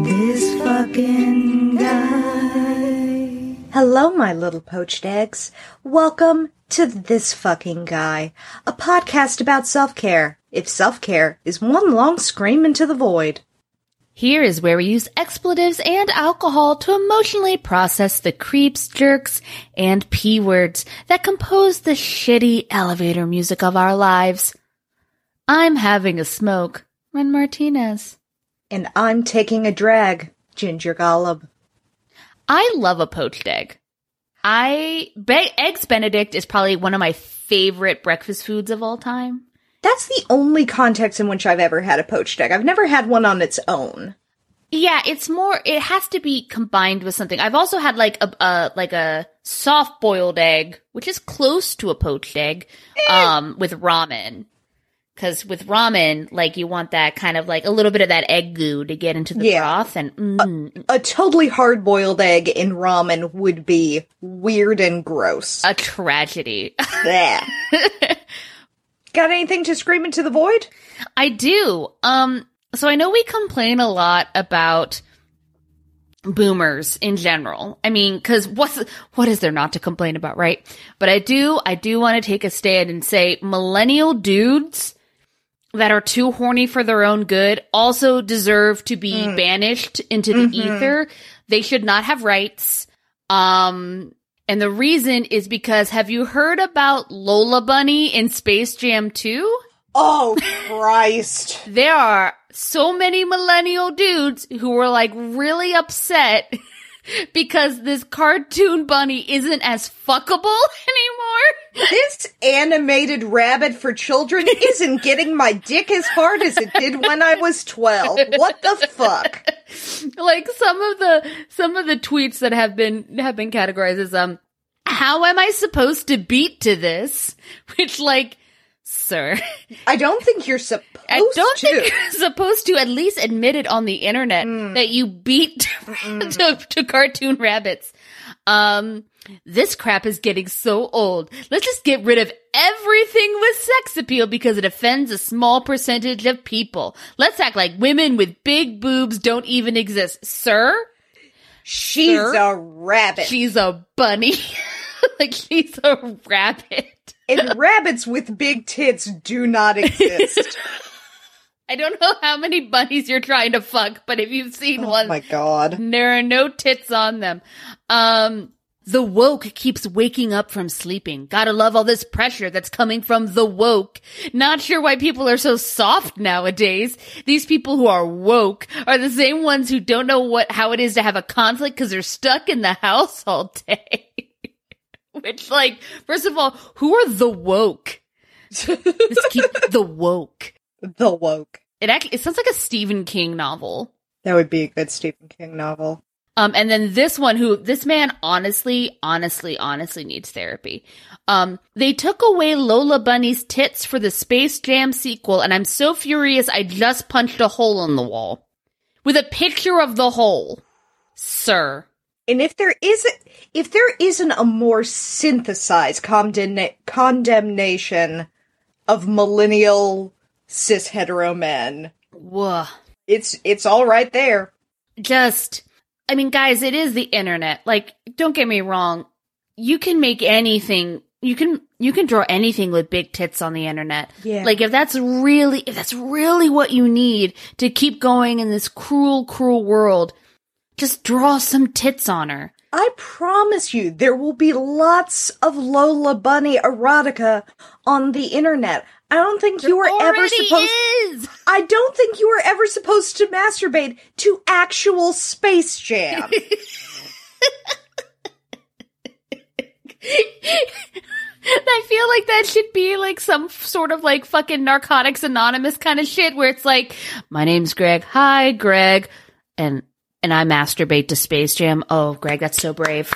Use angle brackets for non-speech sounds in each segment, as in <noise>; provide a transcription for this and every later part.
This fucking guy. Hello, my little poached eggs. Welcome to This Fucking Guy, a podcast about self care. If self care is one long scream into the void. Here is where we use expletives and alcohol to emotionally process the creeps, jerks, and P words that compose the shitty elevator music of our lives. I'm having a smoke, Ren Martinez. And I'm taking a drag, Ginger Golub. I love a poached egg. I be- eggs Benedict is probably one of my favorite breakfast foods of all time. That's the only context in which I've ever had a poached egg. I've never had one on its own. Yeah, it's more. It has to be combined with something. I've also had like a, a like a soft boiled egg, which is close to a poached egg, um, with ramen. Because with ramen, like you want that kind of like a little bit of that egg goo to get into the Yeah. broth, and mm, A totally hard boiled egg in ramen would be weird and gross. a tragedy. Bleh. <laughs> Got anything to scream into the void? I do. Um, so I know we complain a lot about boomers in general. I mean, cause what's, what is there not to complain about, right? But I do, I do want to take a stand and say millennial dudes that are too horny for their own good also deserve to be banished into the ether. They should not have rights. Um, and the reason is because have you heard about Lola Bunny in Space Jam 2? Oh, Christ. <laughs> there are so many millennial dudes who were like really upset because this cartoon bunny isn't as fuckable <laughs> anymore. This animated rabbit for children isn't getting my dick as hard as it did when I was 12. What the fuck? <laughs> like some of the some of the tweets that have been have been categorized as um how am I supposed to beat to this? <laughs> Which like sir, I don't think you're supposed I don't to. think you're supposed to at least admit it on the internet that you beat <laughs> to, to cartoon rabbits. Um, this crap is getting so old. Let's just get rid of everything with sex appeal because it offends a small percentage of people. Let's act like women with big boobs don't even exist. Sir, She's Sir? a rabbit. she's a bunny. <laughs> like she's a rabbit. And <laughs> rabbits with big tits do not exist. <laughs> I don't know how many bunnies you're trying to fuck, but if you've seen oh one, my god. There are no tits on them. Um, the woke keeps waking up from sleeping. Gotta love all this pressure that's coming from the woke. Not sure why people are so soft nowadays. These people who are woke are the same ones who don't know what, how it is to have a conflict because they're stuck in the <laughs> house all day. <laughs> Which, like, first of all, who are the woke? Just keep <laughs> the woke. The woke. It it sounds like a Stephen King novel. That would be a good Stephen King novel. Um, and then this one who, this man honestly, honestly, honestly needs therapy. Um, they took away Lola Bunny's tits for the Space Jam sequel, and I'm so furious I just punched a hole in the wall. With a picture of the hole. Sir. And if there isn't, if there isn't a more synthesized condemna- condemnation of millennial cis hetero men, Whoa. it's it's all right there. Just, I mean, guys, it is the internet. Like, don't get me wrong. You can make anything, you can, you can draw anything with big tits on the internet. Yeah. Like, if that's really, if that's really what you need to keep going in this cruel, cruel world, just draw some tits on her. I promise you, there will be lots of Lola Bunny erotica on the internet. I don't think you were ever supposed. is! I don't think you were ever supposed to masturbate to actual Space Jam. <laughs> I feel like that should be like some sort of like fucking Narcotics Anonymous kind of shit where it's like, my name's Greg. Hi, Greg. And, and I masturbate to Space Jam. Oh, Greg, that's so brave.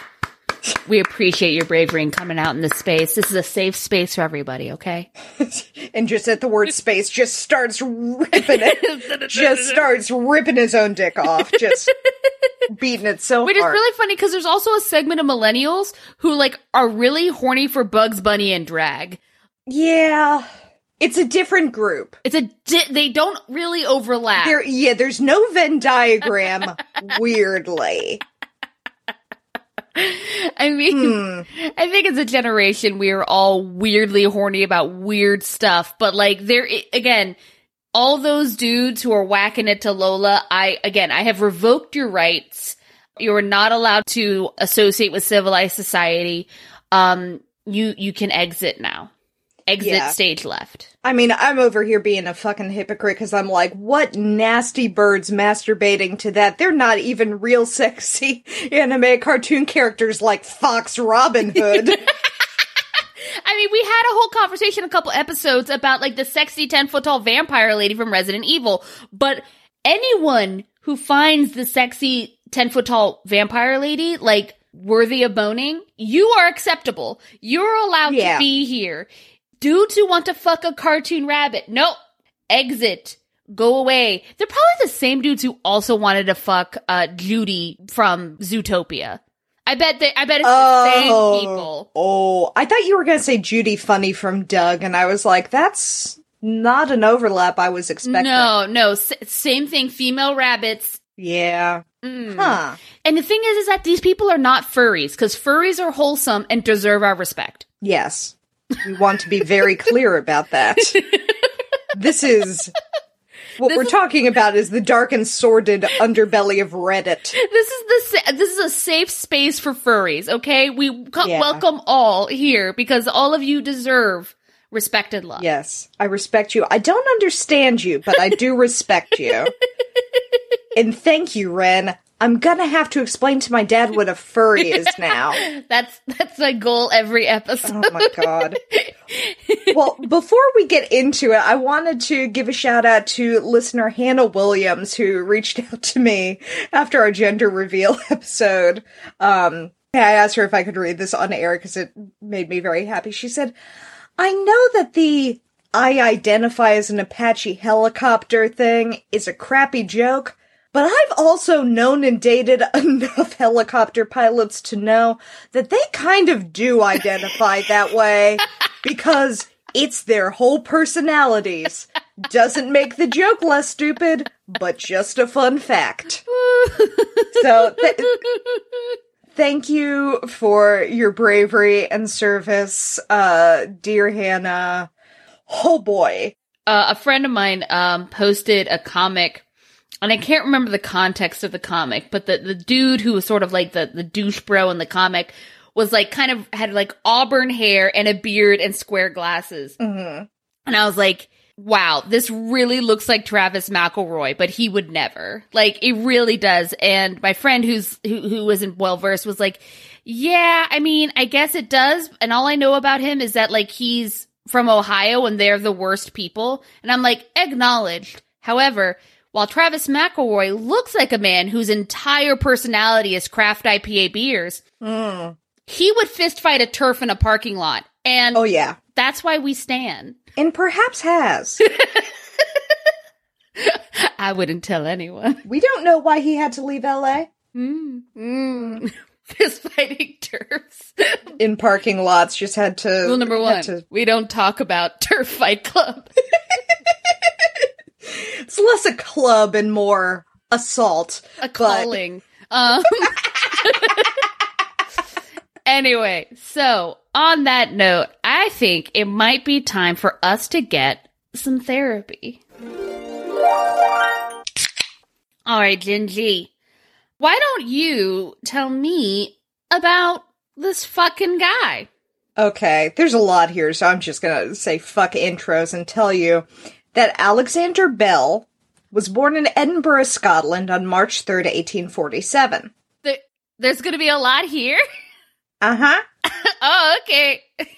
We appreciate your bravery in coming out in this space. This is a safe space for everybody, okay? <laughs> and just at the word space, just starts ripping it. <laughs> just starts ripping his own dick off. Just <laughs> beating it so Which is really funny because there's also a segment of millennials who like are really horny for Bugs Bunny and drag. yeah. It's a different group. It's a di- they don't really overlap. There, yeah, there's no Venn diagram. <laughs> weirdly, I mean, Hmm. I think as a generation, we are all weirdly horny about weird stuff. But like, there again, all those dudes who are whacking it to Lola, I again, I have revoked your rights. You are not allowed to associate with civilized society. Um, you you can exit now. Exit Yeah. stage left. I mean, I'm over here being a fucking hypocrite because I'm like, what nasty birds masturbating to that? They're not even real sexy <laughs> anime cartoon characters like Fox Robin Hood. <laughs> I mean, we had a whole conversation a couple episodes about like the sexy 10 foot tall vampire lady from Resident Evil, but anyone who finds the sexy 10 foot tall vampire lady like worthy of boning, you are acceptable. You're allowed Yeah. to be here. Dudes who want to fuck a cartoon rabbit, nope. Exit. Go away. They're probably the same dudes who also wanted to fuck uh, Judy from Zootopia. I bet they. I bet it's the same people. Oh, I thought you were going to say Judy Funnie from Doug, and I was like, that's not an overlap I was expecting. No, no, s- same thing. Female rabbits. Yeah. Mm. Huh. And the thing is, is that these people are not furries because furries are wholesome and deserve our respect. Yes. We want to be very clear about that. <laughs> this is. What This we're is- talking about is the dark and sordid underbelly of Reddit. This is the this is a safe space for furries. Okay, we co- Yeah. welcome all here because all of you deserve respect and love. Yes, I respect you. I don't understand you, but I do respect you. <laughs> and thank you, Ren. I'm gonna have to explain to my dad what a furry is <laughs> now. That's that's my goal every episode. Oh my god. <laughs> Well, before we get into it, I wanted to give a shout out to listener Hannah Williams who reached out to me after our gender reveal <laughs> episode. Um, I asked her if I could read this on air because it made me very happy. She said, I know that the I identify as an Apache helicopter thing is a crappy joke, but I've also known and dated <laughs> enough helicopter pilots to know that they kind of do identify that way <laughs> because it's their whole personalities. Doesn't make the joke less stupid, but just a fun fact. So, th- thank you for your bravery and service, uh, dear Hannah. Oh boy. uh, a friend of mine um, posted a comic, and I can't remember the context of the comic, but the, the dude who was sort of like the, the douche bro in the comic was like kind of had like auburn hair and a beard and square glasses. hmm And I was like, wow, this really looks like Travis McElroy, but he would never. Like, it really does. And my friend who's, who, who isn't well versed was like, yeah, I mean, I guess it does. And all I know about him is that like he's from Ohio and they're the worst people. And I'm like, acknowledged. However, while Travis McElroy looks like a man whose entire personality is craft IPA beers, Mm. he would fistfight a TERF in a parking lot. And Oh yeah. that's why we stand. And perhaps has. <laughs> I wouldn't tell anyone. we don't know why he had to leave LA. Mm, mm. <laughs> Fist fighting TERFs. In parking lots, just had to. Rule number one: to- we don't talk about TERF fight club. <laughs> less a club and more assault. A calling. Um. <laughs> anyway, so on that note, I think it might be time for us to get some therapy. All right, Jinji. Why don't you tell me about this fucking guy? Okay, there's a lot here, so I'm just gonna say fuck intros and tell you that Alexander Bell was born in Edinburgh, Scotland on March 3rd, 1847. There, there's going to be a lot here. Uh huh. <laughs> oh, okay. <laughs>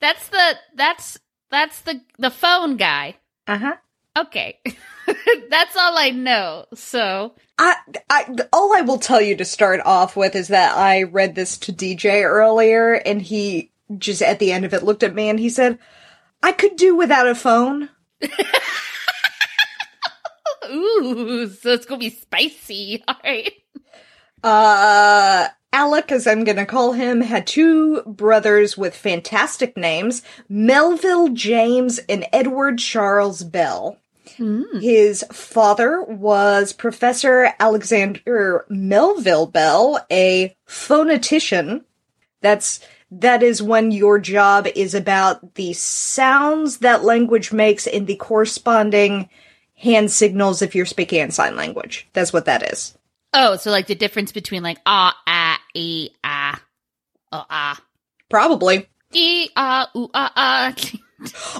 That's the that's that's the the phone guy. Uh huh. Okay. <laughs> that's all I know. So, I, I, all I will tell you to start off with is that I read this to DJ earlier, and he just at the end of it looked at me and he said, "I could do without a phone." Ooh, so it's going to be spicy. <laughs> All right. Uh, Alec, as I'm gonna call him, had two brothers with fantastic names, Melville James and Edward Charles Bell. His father was Professor Alexander Melville Bell, a phonetician. That's that is when your job is about the sounds that language makes in the corresponding hand signals if you're speaking in sign language. That's what that is. Oh, so like the difference between like ah, ah, e, ah, oh, ah, Probably. e, ah, ooh, ah, ah. <laughs>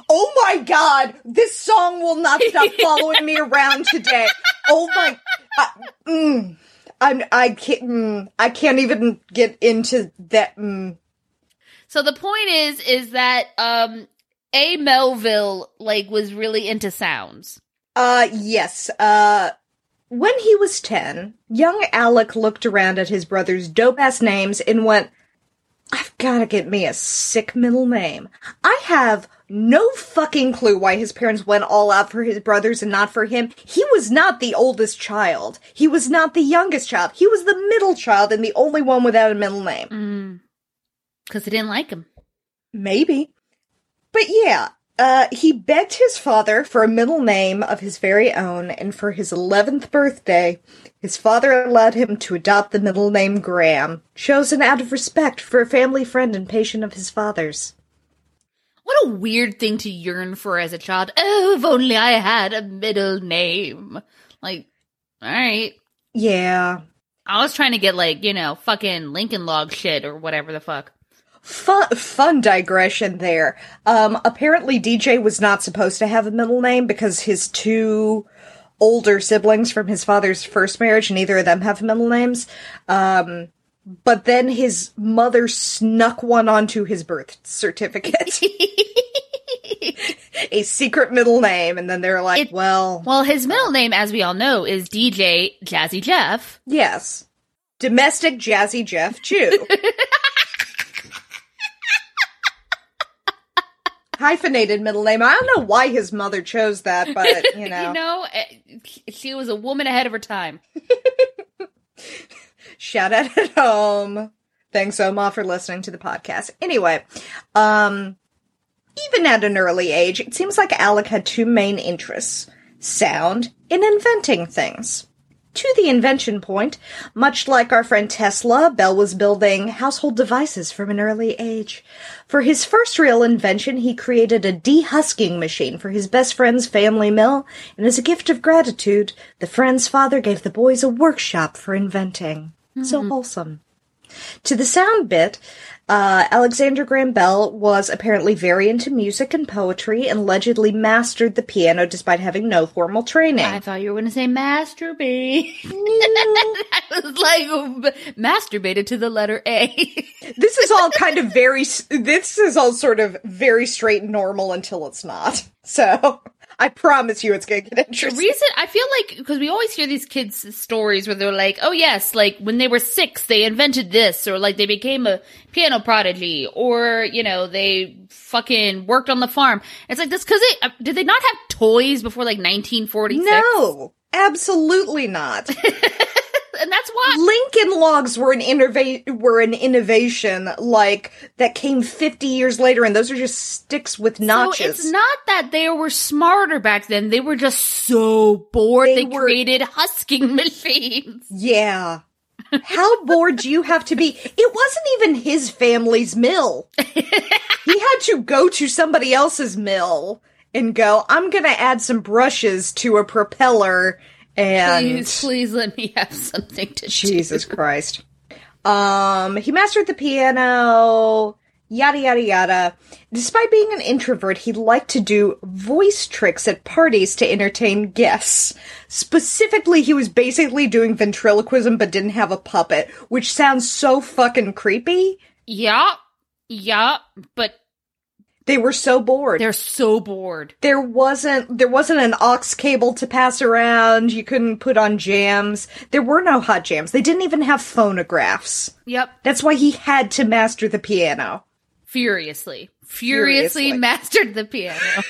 Oh my god, this song will not stop <laughs> following me around today. Oh my, I, mm, I'm, I can't, mm, I can't even get into that. Mm. So the point is, is that um, A. Melville like was really into sounds. Uh, yes. Uh, when he was 10, young Alec looked around at his brother's dope ass names and went, I've gotta get me a sick middle name. I have no fucking clue why his parents went all out for his brothers and not for him. He was not the oldest child. He was not the youngest child. He was the middle child and the only one without a middle name. Because they didn't like him. Maybe. But yeah, uh, he begged his father for a middle name of his very own, and for his 11th birthday, his father allowed him to adopt the middle name Graham, chosen out of respect for a family friend and patient of his father's. What a weird thing to yearn for as a child. Oh, if only I had a middle name. Like, all right. Yeah. I was trying to get like, you know, fucking Lincoln log shit or whatever the fuck. Fun, fun digression there. Um, apparently DJ was not supposed to have a middle name because his two older siblings from his father's first marriage, neither of them have middle names. Um, but then his mother snuck one onto his birth certificate. <laughs> a secret middle name, and then they're like, It- well, Well, his middle name, as we all know, is DJ Jazzy Jeff. yes. Domestic Jazzy Jeff Jew. <laughs> Hyphenated middle name. I don't know why his mother chose that, <laughs> but you know. You know, eh, she was a woman ahead of her time. <laughs> Shout out at home. Thanks, Oma, for listening to the podcast. Anyway, um, even at an early age, it seems like Alec had two main interests sound and inventing things. To the invention point, much like our friend Tesla, Bell was building household devices from an early age. For his first real invention, he created a dehusking machine for his best friend's family mill, and as a gift of gratitude, the friend's father gave the boys a workshop for inventing. So hmm. wholesome. To the sound bit, uh, Alexander Graham Bell was apparently very into music and poetry and allegedly mastered the piano despite having no formal training. I thought you were going to say masturbate. <laughs> I was like, masturbated to the letter A. this is all kind of <laughs> very, this is all sort of very straight and normal until it's not. So, I promise you it's gonna get interesting. The reason I feel like because we always hear these kids' stories where they're like, "Oh yes, like when they were six, they invented this, or like they became a piano prodigy, or you know they fucking worked on the farm." It's like this because they uh, did they not have toys before like 1946? no, absolutely not. <laughs> and that's why. Lincoln logs were an innova- were an innovation like that came 50 years later and those are just sticks with So notches. it's not that they were smarter back then; they were just so bored They they, were- created husking <laughs> machines. yeah. How bored do you have to be? It wasn't even his family's mill. he had to go to somebody else's mill and go, I'm gonna add some brushes to a propeller and Please, please let me have something to do. Jesus Christ. Um, he mastered the piano, yada yada yada. Despite being an introvert, he liked to do voice tricks at parties to entertain guests. Specifically, he was basically doing ventriloquism but didn't have a puppet, which sounds so fucking creepy. Yeah, yeah, but They were so bored. they're so bored. there wasn't there wasn't an aux cable to pass around. You couldn't put on jams. There were no hot jams. They didn't even have phonographs. Yep, That's why he had to master the piano. furiously, furiously, Furiously. mastered the piano. <laughs>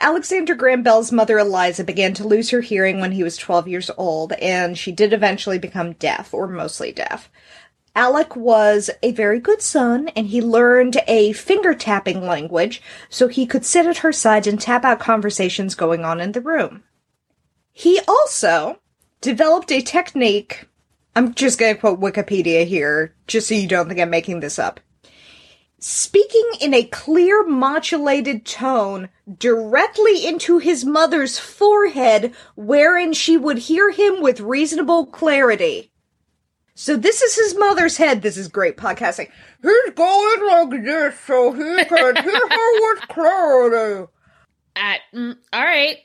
Alexander Graham Bell's mother Eliza began to lose her hearing when he was 12 years old, and she did eventually become deaf, or mostly deaf. Alec was a very good son, and he learned a finger tapping language so he could sit at her side and tap out conversations going on in the room. He also developed a technique. I'm just going to quote Wikipedia here, just so you don't think I'm making this up. Speaking in a clear, modulated tone directly into his mother's forehead, wherein she would hear him with reasonable clarity. So this is his mother's head. This is great podcasting. He's going like this so he can <laughs> hear her with clarity. Uh, mm, all right.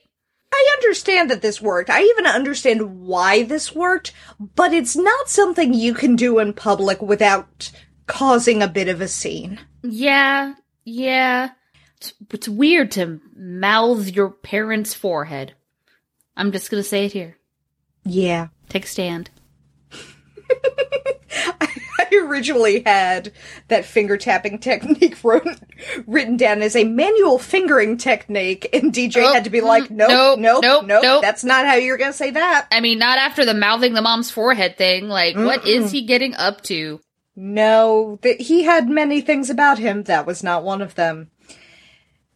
I understand that this worked. I even understand why this worked, but it's not something you can do in public without causing a bit of a scene. Yeah, yeah. It's, it's weird to mouth your parents' forehead. I'm just gonna say it here. Yeah. Take a stand. <laughs> I originally had that finger tapping technique <laughs> wrote, written down as a manual fingering technique, and DJ Oh, had to be like, nope, nope, nope, nope, nope, nope. that's not how you're gonna say that. I mean, not after the mouthing the mom's forehead thing. Like, what is he getting up to? No, that he had many things about him. That was not one of them.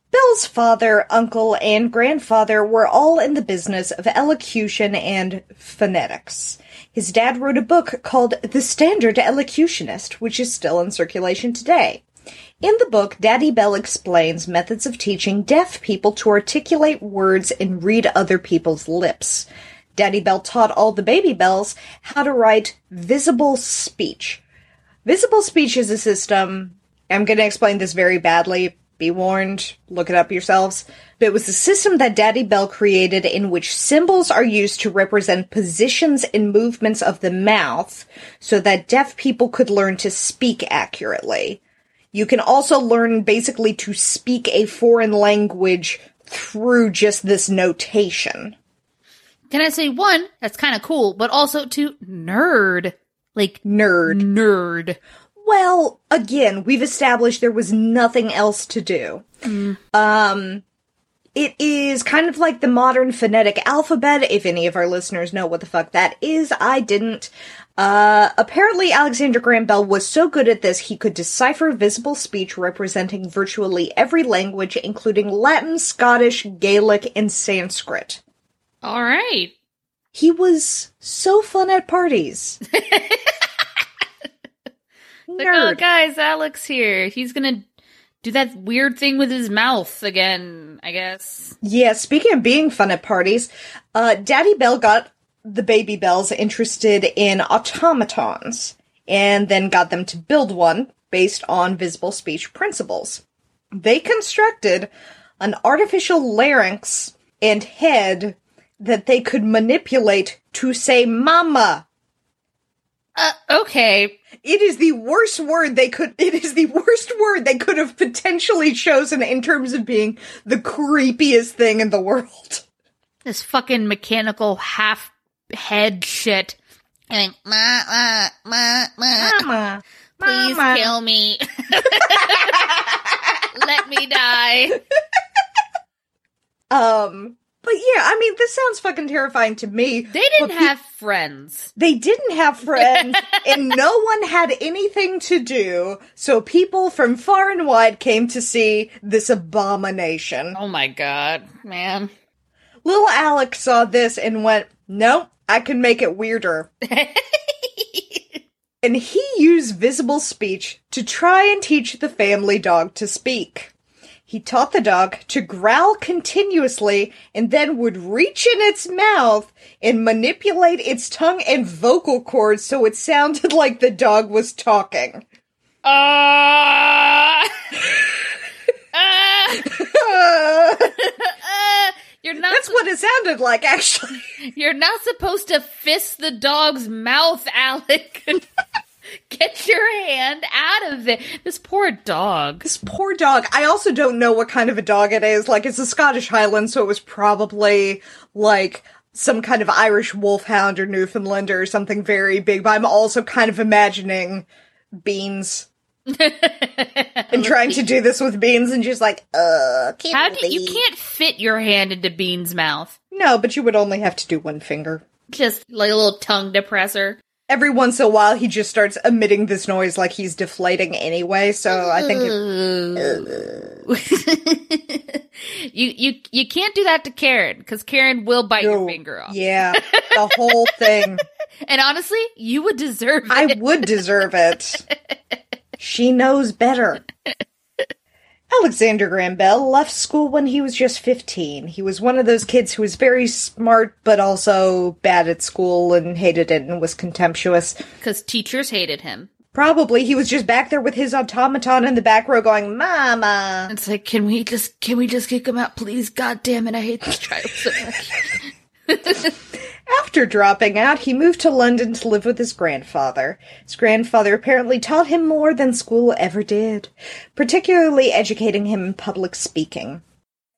Bell's father, uncle, and grandfather were all in the business of elocution and phonetics. His dad wrote a book called The Standard Elocutionist, which is still in circulation today. In the book, Daddy Bell explains methods of teaching deaf people to articulate words and read other people's lips. Daddy Bell taught all the baby bells how to write visible speech. Visible speech is a system. I'm going to explain this very badly. Be warned. Look it up yourselves. But it was a system that Daddy Bell created in which symbols are used to represent positions and movements of the mouth so that deaf people could learn to speak accurately. You can also learn basically to speak a foreign language through just this notation. Can I say one? That's kind of cool, but also two nerd, like Nerd. nerd. Well, again, we've established there was nothing else to do. Um, it is kind of like the modern phonetic alphabet. If any of our listeners know what the fuck that is, I didn't. Uh, apparently Alexander Graham Bell was so good at this he could decipher visible speech representing virtually every language, including Latin, Scottish, Gaelic, and Sanskrit. All right. He was so fun at parties. <laughs> Like, oh, Nerd. guys, Alex here. He's gonna do that weird thing with his mouth again, I guess. Yeah, speaking of being fun at parties, uh, Daddy Bell got the baby bells interested in automatons and then got them to build one based on visible speech principles. They constructed an artificial larynx and head that they could manipulate to say mama. Uh, okay. It is the worst word they could, it is the worst word they could have potentially chosen in terms of being the creepiest thing in the world. This fucking mechanical half head shit. And ma, ma, ma, ma. Mama. Please Mama. kill me. <laughs> Let me die. <laughs> Um, but yeah, I mean, this sounds fucking terrifying to me. They didn't But pe- have friends. They didn't have friends, <laughs> and no one had anything to do, so people from far and wide came to see this abomination. Oh my god, man. Little Alex saw this and went, Nope, I can make it weirder. <laughs> and he used visible speech to try and teach the family dog to speak. He taught the dog to growl continuously and then would reach in its mouth and manipulate its tongue and vocal cords so it sounded <laughs> like the dog was talking. Uh, <laughs> uh, Uh, <laughs> you're not that's what it sounded like, actually. you're not supposed to fist the dog's mouth, Alec. <laughs> Get your hand out of it. This poor dog. This poor dog. I also don't know what kind of a dog it is. Like, it's a Scottish Highland, so it was probably like some kind of Irish Wolfhound or Newfoundlander or something very big. But I'm also kind of imagining beans. <laughs> and trying to do this with Beans, and just like, uh, can't How do you really." can't fit your hand into Bean's mouth? No, but you would only have to do one finger. Just like a little tongue depressor. Every once in a while, he just starts emitting this noise like he's deflating anyway. So I think it, <laughs> you you you can't do that to Karen because Karen will bite your finger off. Yeah, the whole <laughs> thing. And honestly, you would deserve it. I would deserve it. <laughs> She knows better. Alexander Graham Bell left school when he was just 15. He was one of those kids who was very smart, but also bad at school and hated it and was contemptuous. Because teachers hated him. Probably he was just back there with his automaton in the back row going, Mama. It's like, can we just can we just kick him out, please? God damn it, I hate this child so much. <laughs> After dropping out, he moved to London to live with his grandfather. His grandfather apparently taught him more than school ever did, particularly educating him in public speaking.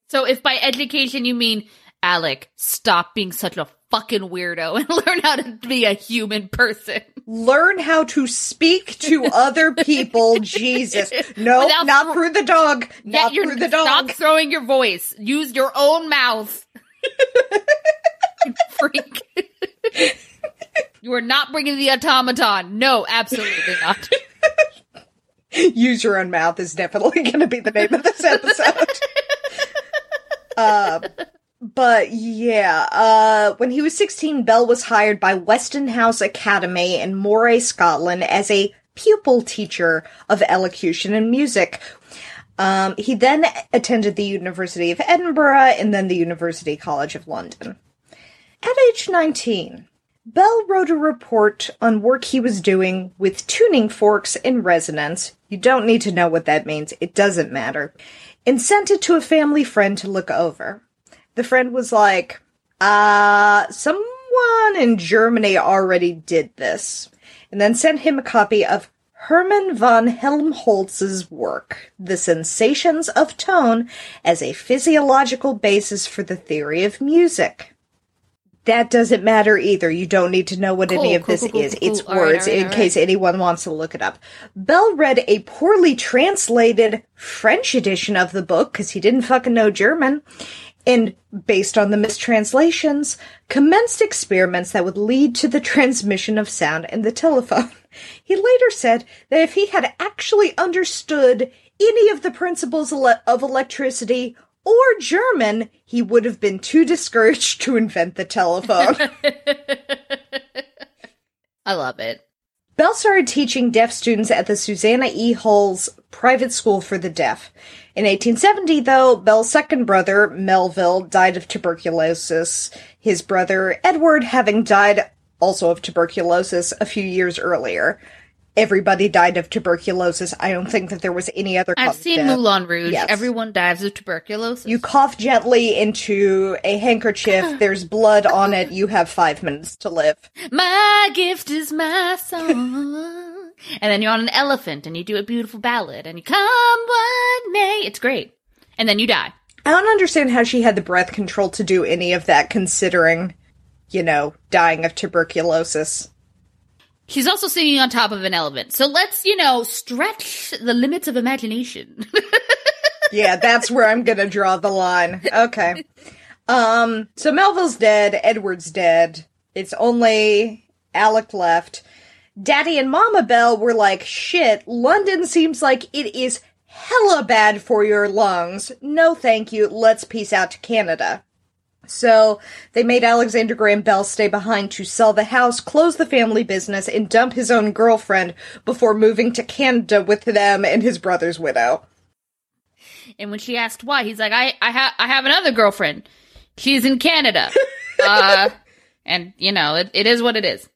so if by education you mean Alec, stop being such a fucking weirdo <laughs> and learn how to be a human person. Learn how to speak to other people, <laughs> Jesus. No, Without not thro- through the dog. Not through the dog. stop throwing your voice. Use your own mouth. <laughs> Freak. <laughs> you are not bringing the automaton. No, absolutely not. <laughs> Use your own mouth is definitely going to be the name of this episode. uh, <laughs> but yeah, uh, when he was 16, Bell was hired by Weston House Academy in Moray, Scotland as a pupil teacher of elocution and music. Um, he then attended the University of Edinburgh and then the University College of London. At age 19, Bell wrote a report on work he was doing with tuning forks and resonance. You don't need to know what that means, it doesn't matter. And sent it to a family friend to look over. The friend was like, uh, someone in Germany already did this. And then sent him a copy of Hermann von Helmholtz's work, The Sensations of Tone as a Physiological Basis for the Theory of Music. That doesn't matter either. You don't need to know what any of cool, this cool, cool, is. cool, It's cool. All right, words all right, in all case anyone wants to look it up. Bell read a poorly translated French edition of the book because he didn't fucking know German. And based on the mistranslations, commenced experiments that would lead to the transmission of sound in the telephone. <laughs> He later said that if he had actually understood any of the principles of electricity or German, he would have been too discouraged to invent the telephone. <laughs> I love it. Bell started teaching deaf students at the Susanna E. Hull's private school for the deaf. In 1870, though, Bell's second brother, Melville, died of tuberculosis, his brother, Edward, having died also of tuberculosis a few years earlier. Everybody died of tuberculosis. I don't think that there was any other I've seen death. Moulin Rouge. Yes. Everyone dies of tuberculosis. You cough gently into a handkerchief, <sighs> there's blood on it, you have five minutes to live. my gift is my song. and then you're on an elephant and you do a beautiful ballad and you come what may. It's great. And then you die. I don't understand how she had the breath control to do any of that considering, you know, dying of tuberculosis. She's also singing on top of an elephant. So let's, you know, stretch the limits of imagination. <laughs> Yeah, that's where I'm gonna draw the line. Okay. Um, so Melville's dead, Edward's dead. It's only Alec left. Daddy and Mama Bell were like, shit, London seems like it is hella bad for your lungs. No thank you, let's peace out to Canada. So they made Alexander Graham Bell stay behind to sell the house, close the family business, and dump his own girlfriend before moving to Canada with them and his brother's widow. and when she asked why, he's like, I, I have, I have another girlfriend. She's in Canada. <laughs> uh, and you know, it, it is what it is.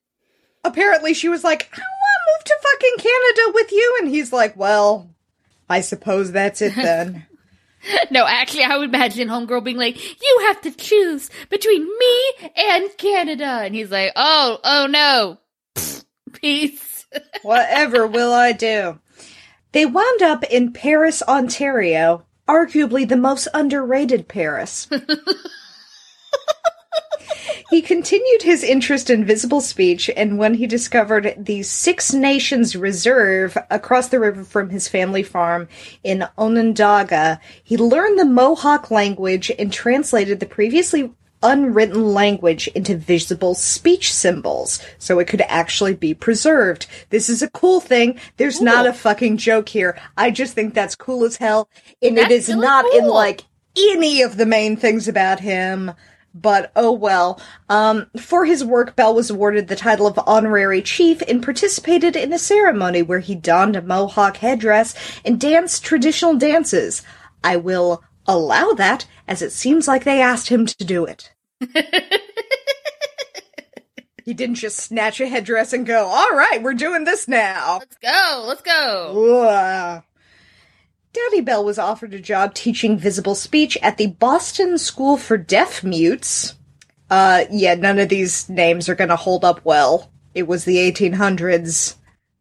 apparently she was like, I want to move to fucking Canada with you. And he's like, well, I suppose that's it then. <laughs> No, actually, I would imagine Homegirl being like, "You have to choose between me and Canada," and he's like, "Oh, oh no, <laughs> peace." <laughs> Whatever will I do? They wound up in Paris, Ontario, arguably the most underrated Paris. <laughs> he continued his interest in visible speech, and when he discovered the Six Nations Reserve across the river from his family farm in Onondaga, he learned the Mohawk language and translated the previously unwritten language into visible speech symbols so it could actually be preserved. This is a cool thing. There's Cool. not a fucking joke here. I just think that's cool as hell. And it That's is really not in like any of the main things about him. But oh well. Um, for his work, Bell was awarded the title of honorary chief and participated in a ceremony where he donned a mohawk headdress and danced traditional dances. I will allow that, as it seems like they asked him to do it. <laughs> he didn't just snatch a headdress and go, all right, we're doing this now. Let's go. Let's go. Ugh. Daddy Bell was offered a job teaching visible speech at the Boston School for Deaf Mutes. Uh, yeah, none of these names are gonna hold up well. It was the 1800s.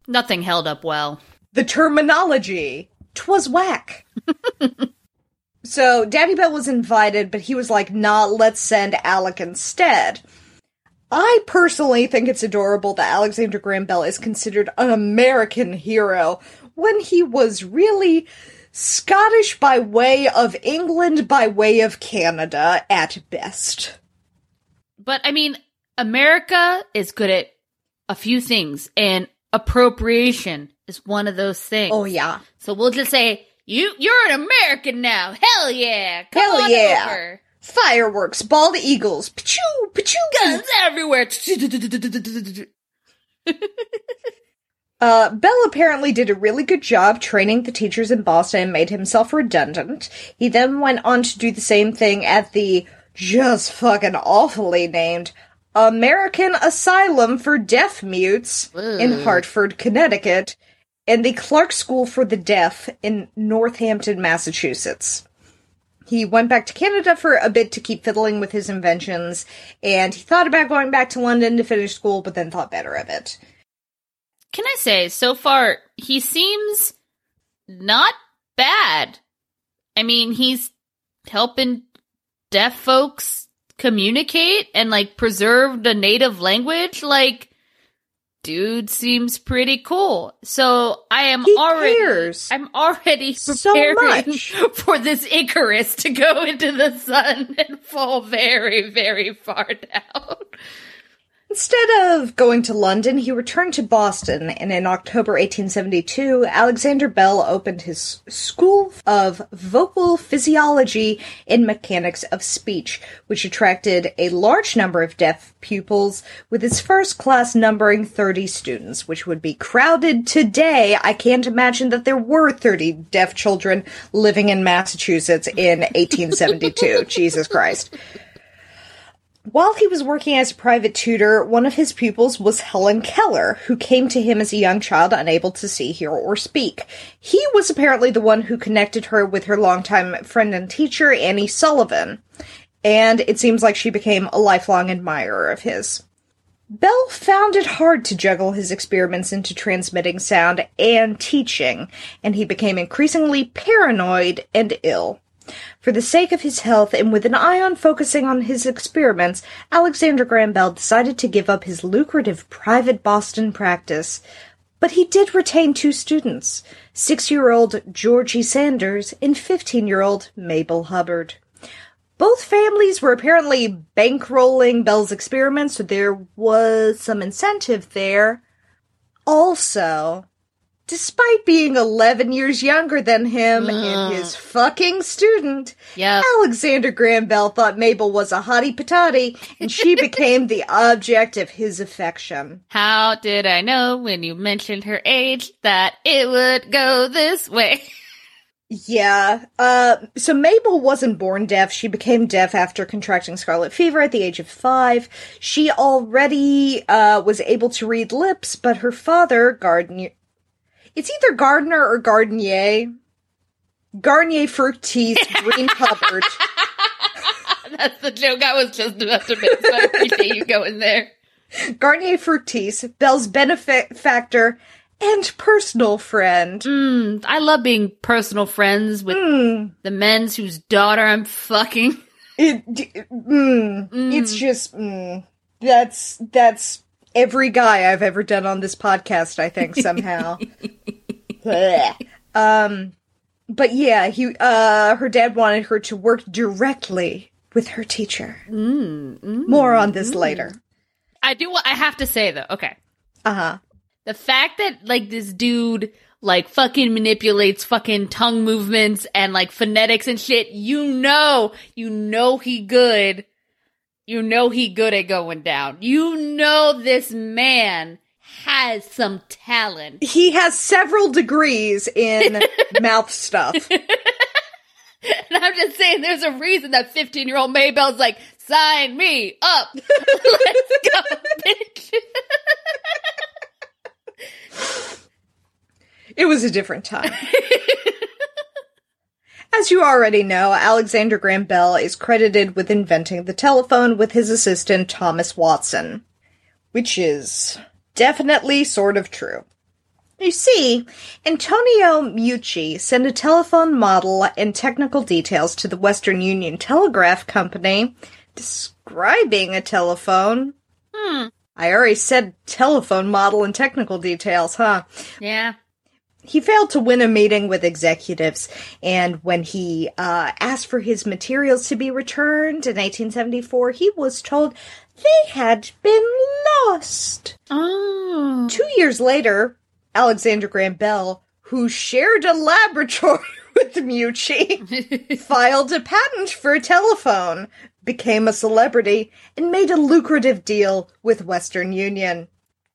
Nothing held up well. The terminology, twas whack. <laughs> so Daddy Bell was invited, but he was like, nah, let's send Alec instead. I personally think it's adorable that Alexander Graham Bell is considered an American hero when he was really Scottish by way of England by way of Canada at best. But I mean, America is good at a few things, and appropriation is one of those things. Oh yeah. So we'll just say you you're an American now. Hell yeah! Come Hell on yeah. over. Fireworks, bald eagles, pachoo, pachoo. Guns everywhere. <laughs> Uh, Bell apparently did a really good job training the teachers in Boston and made himself redundant. He then went on to do the same thing at the just fucking awfully named American Asylum for Deaf Mutes in Hartford, Connecticut, and the Clark School for the Deaf in Northampton, Massachusetts. He went back to Canada for a bit to keep fiddling with his inventions, and he thought about going back to London to finish school, but then thought better of it. Can I say, so far, he seems not bad. I mean, he's helping deaf folks communicate and like preserve the native language. Like, dude seems pretty cool. So I am He already, cares. I'm already So <laughs> preparing much. for this Icarus to go <laughs> into the sun and fall very, very far <laughs> down. Instead of going to London, he returned to Boston, and in October 1872, Alexander Bell opened his School of Vocal Physiology and Mechanics of Speech, which attracted a large number of deaf pupils, with its first class numbering 30 students, which would be crowded today. I can't imagine that there were 30 deaf children living in Massachusetts in 1872. <laughs> Jesus Christ. While he was working as a private tutor, one of his pupils was Helen Keller, who came to him as a young child unable to see, hear, or speak. He was apparently the one who connected her with her longtime friend and teacher, Annie Sullivan, and it seems like she became a lifelong admirer of his. Bell found it hard to juggle his experiments into transmitting sound and teaching, and he became increasingly paranoid and ill. For the sake of his health and with an eye on focusing on his experiments, Alexander Graham Bell decided to give up his lucrative private Boston practice. But he did retain two students six year old Georgie Sanders and 15 year old Mabel Hubbard. Both families were apparently bankrolling Bell's experiments, so there was some incentive there. Also, despite being 11 years younger than him and his fucking student, Yep. Alexander Graham Bell thought Mabel was a hottie patati, and she <laughs> became the object of his affection. How did I know when you mentioned her age that it would go this way? Yeah. Uh, so Mabel wasn't born deaf. She became deaf after contracting scarlet fever at the age of five. She already uh, was able to read lips, but her father, Gardner. It's either Gardner or Gardnier. Garnier Fructis <laughs> Greene Hubbard. <laughs> That's the joke I was just about to make, so I appreciate you going there. Garnier Fructis, Bell's benefactor and personal friend. Mm, I love being personal friends with Hmm. the men's whose daughter I'm fucking. It, mm, it's just mm, that's that's every guy I've ever done on this podcast. I think somehow. <laughs> Um, but yeah, he uh, her dad wanted her to work directly with her teacher. More on this later. I do. I have to say though. Okay, Uh huh. the fact that like this dude like fucking manipulates fucking tongue movements and like phonetics and shit. You know, you know he good. You know he good at going down. You know this man has some talent. He has several degrees in <laughs> mouth stuff. And I'm just saying, there's a reason that 15 year old Mabel's like, sign me up. <laughs> Let's go, bitch. It was a different time. <laughs> As you already know, Alexander Graham Bell is credited with inventing the telephone with his assistant Thomas Watson, which is definitely sort of true. You see, Antonio Meucci sent a telephone model and technical details to the Western Union Telegraph Company describing a telephone. Hmm. I already said telephone model and technical details, huh? Yeah. He failed to win a meeting with executives, and when he uh, asked for his materials to be returned in 1874, he was told they had been lost. Oh. Two years later, Alexander Graham Bell, who shared a laboratory <laughs> with Meucci, <laughs> filed a patent for a telephone, became a celebrity, and made a lucrative deal with Western Union.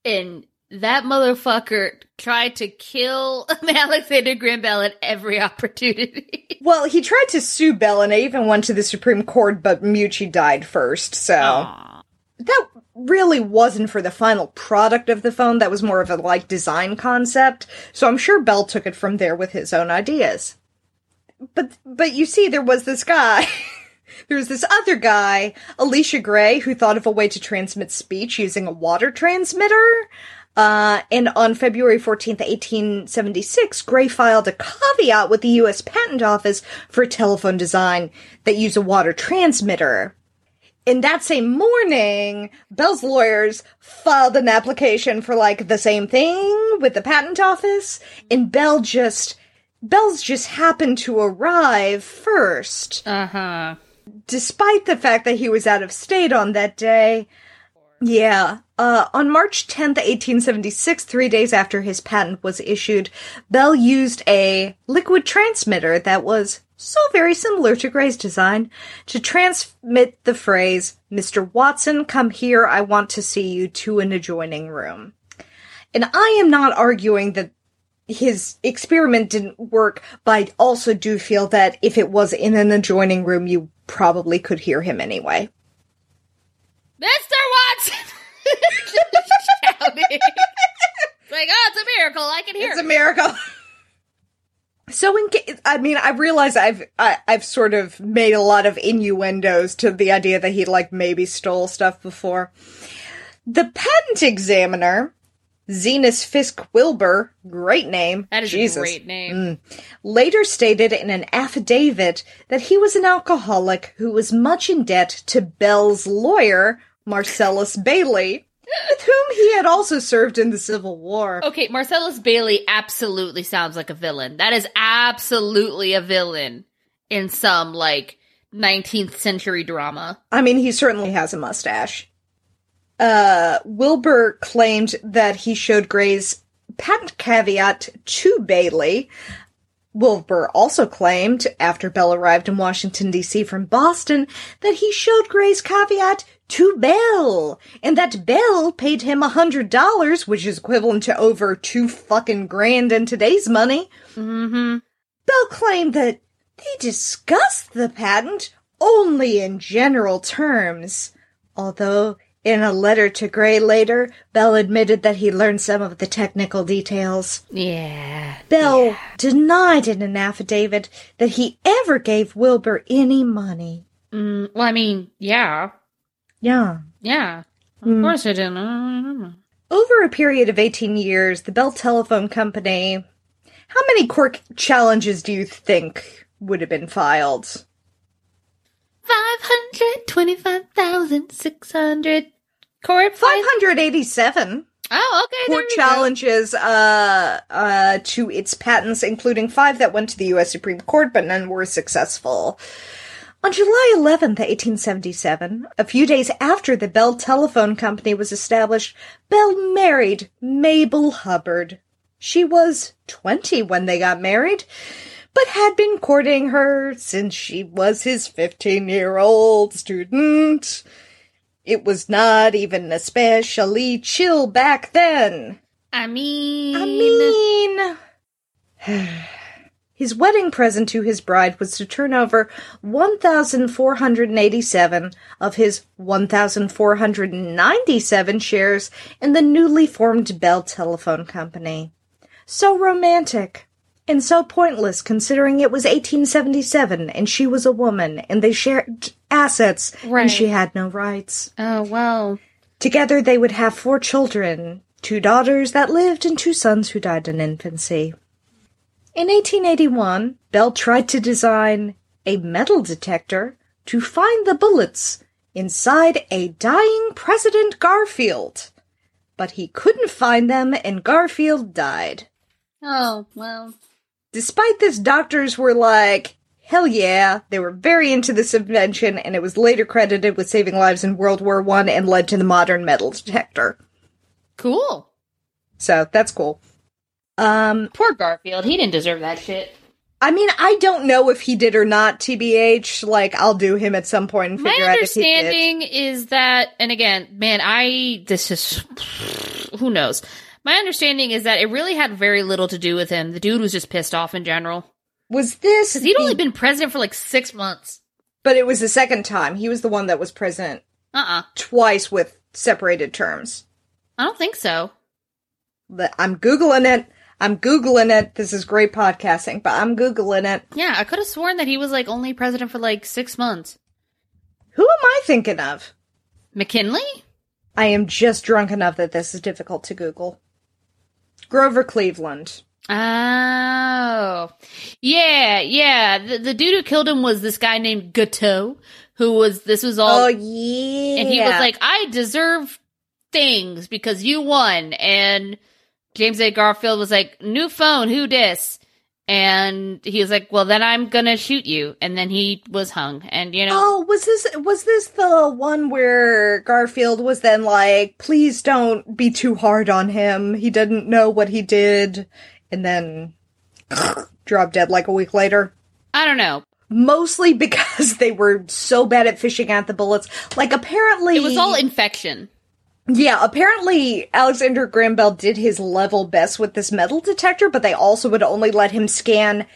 and that motherfucker tried to kill <laughs> Alexander Graham Bell at every opportunity. <laughs> Well, he tried to sue Bell, and I even went to the Supreme Court, but Meucci died first, so. Aw. that really wasn't for the final product of the phone. That was more of a like design concept. So I'm sure Bell took it from there with his own ideas. But but you see, there was this guy. <laughs> there was this other guy, Elisha Gray, who thought of a way to transmit speech using a water transmitter. Uh, and on February 14th, 1876, Gray filed a caveat with the U.S. Patent Office for a telephone design that used a water transmitter. In that same morning, Bell's lawyers filed an application for like the same thing with the patent office, and Bell just Bell's just happened to arrive first. Uh-huh. Despite the fact that he was out of state on that day. Yeah. Uh, on March 10th, 1876, three days after his patent was issued, Bell used a liquid transmitter that was so very similar to Gray's design to transmit the phrase, Mr. Watson, come here, I want to see you to an adjoining room. And I am not arguing that his experiment didn't work, but I also do feel that if it was in an adjoining room, you probably could hear him anyway. Mr. Watson! Like, oh, it's a miracle. I can hear It's a miracle. So in ca- I mean, I realize I've I, I've sort of made a lot of innuendos to the idea that he like maybe stole stuff before. The patent examiner, Zenas Fisk Wilbur, great name. That is Jesus. a great name. Mm. later stated in an affidavit that he was an alcoholic who was much in debt to Bell's lawyer, Marcellus Bailey, with whom he had also served in the Civil War. Okay, Marcellus Bailey absolutely sounds like a villain. That is absolutely a villain in some like 19th century drama. I mean, he certainly has a mustache. Uh, Wilbur claimed that he showed Gray's patent caveat to Bailey. Wilbur also claimed, after Bell arrived in Washington, D.C. from Boston, that he showed Gray's caveat to Bell, and that Bell paid him a hundred dollars, which is equivalent to over two fucking grand in today's money. Mm-hmm. Bell claimed that they discussed the patent only in general terms, although in a letter to Gray later, Bell admitted that he learned some of the technical details. Yeah. Bell denied in an affidavit that he ever gave Wilbur any money. Mm, well, I mean, yeah. Yeah. Yeah. Of Mm. course I didn't. I. Over a period of 18 years, the Bell Telephone Company. How many court challenges do you think would have been filed? 525,600 court 587 Oh, okay. court challenges uh, uh, to its patents, including five that went to the U.S. Supreme Court, but none were successful. On July 11th, 1877, a few days after the Bell Telephone Company was established, Bell married Mabel Hubbard. She was 20 when they got married, but had been courting her since she was his 15 year old student. It was not even especially chill back then. I mean, I mean. <sighs> <sighs> <sighs> His wedding present to his bride was to turn over 1,487 of his 1,497 shares in the newly formed Bell Telephone Company. So romantic. And so pointless considering it was 1877 and she was a woman and they shared assets Right. and she had no rights. oh well. Together they would have four children, two daughters that lived and two sons who died in infancy. In 1881, Bell tried to design a metal detector to find the bullets inside a dying President Garfield. But he couldn't find them and Garfield died. Oh well. Despite this, doctors were like, hell yeah, they were very into this invention and it was later credited with saving lives in World War One and led to the modern metal detector. Cool. So that's cool. Um, Poor Garfield. He didn't deserve that shit. I mean, I don't know if he did or not, TBH. Like, I'll do him at some point and My figure out if he did. understanding is that, and again, man, I this is who knows. My understanding is that it really had very little to do with him. The dude was just pissed off in general Was this? because he'd the- only been president for like six months. but it was the second time. He was the one that was president Uh uh twice with separated terms. I don't think so. But I'm googling it. I'm googling it. This is great podcasting, but I'm googling it. Yeah, I could have sworn that he was like only president for like six months. Who am I thinking of? McKinley? I am just drunk enough that this is difficult to Google. Grover Cleveland. Oh, yeah, yeah. The, the dude who killed him was this guy named Guiteau, who was this was all, Oh yeah. and he was like, "I deserve things because you won." And James A. Garfield was like, "New phone, who dis?" And he was like, "Well, then I'm gonna shoot you." And then he was hung. And you know, Oh, was this was this the one where Garfield was then like, "Please don't be too hard on him. He didn't know what he did," and then <laughs> dropped dead like a week later. I don't know. Mostly <laughs> because they were so bad at fishing out the bullets. Like apparently, It was all infection. Yeah, apparently Alexander Graham Bell did his level best with this metal detector, but they also would only let him scan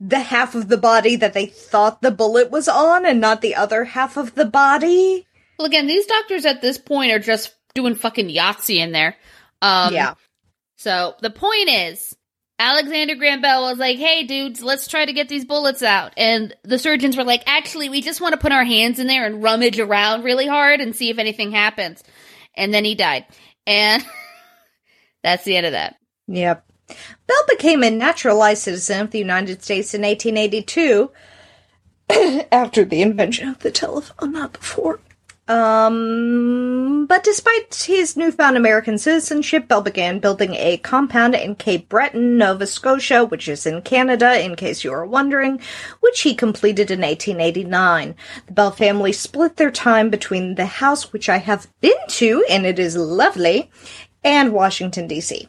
the half of the body that they thought the bullet was on and not the other half of the body. Well, again, these doctors at this point are just doing fucking Yahtzee in there. Um, yeah. So the point is, Alexander Graham Bell was like, "Hey, dudes, let's try to get these bullets out." And the surgeons were like, "Actually, we just want to put our hands in there and rummage around really hard and see if anything happens." And then he died, and <laughs> that's the end of that. Yep. Bell became a naturalized citizen of the United States in 1882 <clears throat> after the invention of the telephone, not before. Um, but despite his newfound American citizenship, Bell began building a compound in Cape Breton, Nova Scotia, which is in Canada, in case you are wondering, which he completed in 1889. The Bell family split their time between the house, which I have been to, and it is lovely, and Washington, D.C.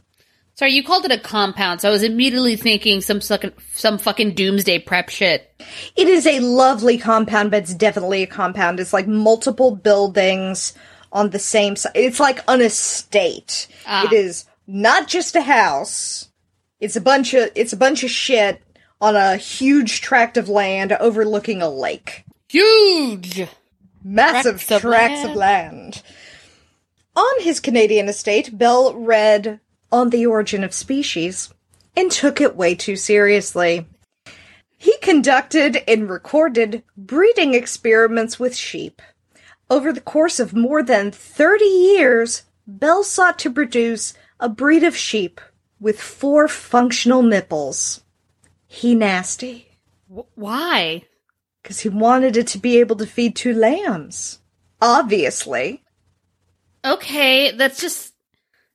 Sorry, you called it a compound, so I was immediately thinking some fucking some fucking doomsday prep shit. It is a lovely compound, but it's definitely a compound. It's like multiple buildings on the same side. It's like an estate. Ah. It is not just a house. It's a bunch of it's a bunch of shit on a huge tract of land overlooking a lake. Huge. Massive Tracts of tracts of land. On his Canadian estate, Bell read On the Origin of Species and took it way too seriously. He conducted and recorded breeding experiments with sheep. Over the course of more than 30 years, Bell sought to produce a breed of sheep with four functional nipples. He nasty. Wh- why? Because he wanted it to be able to feed two lambs. Obviously. Okay, that's just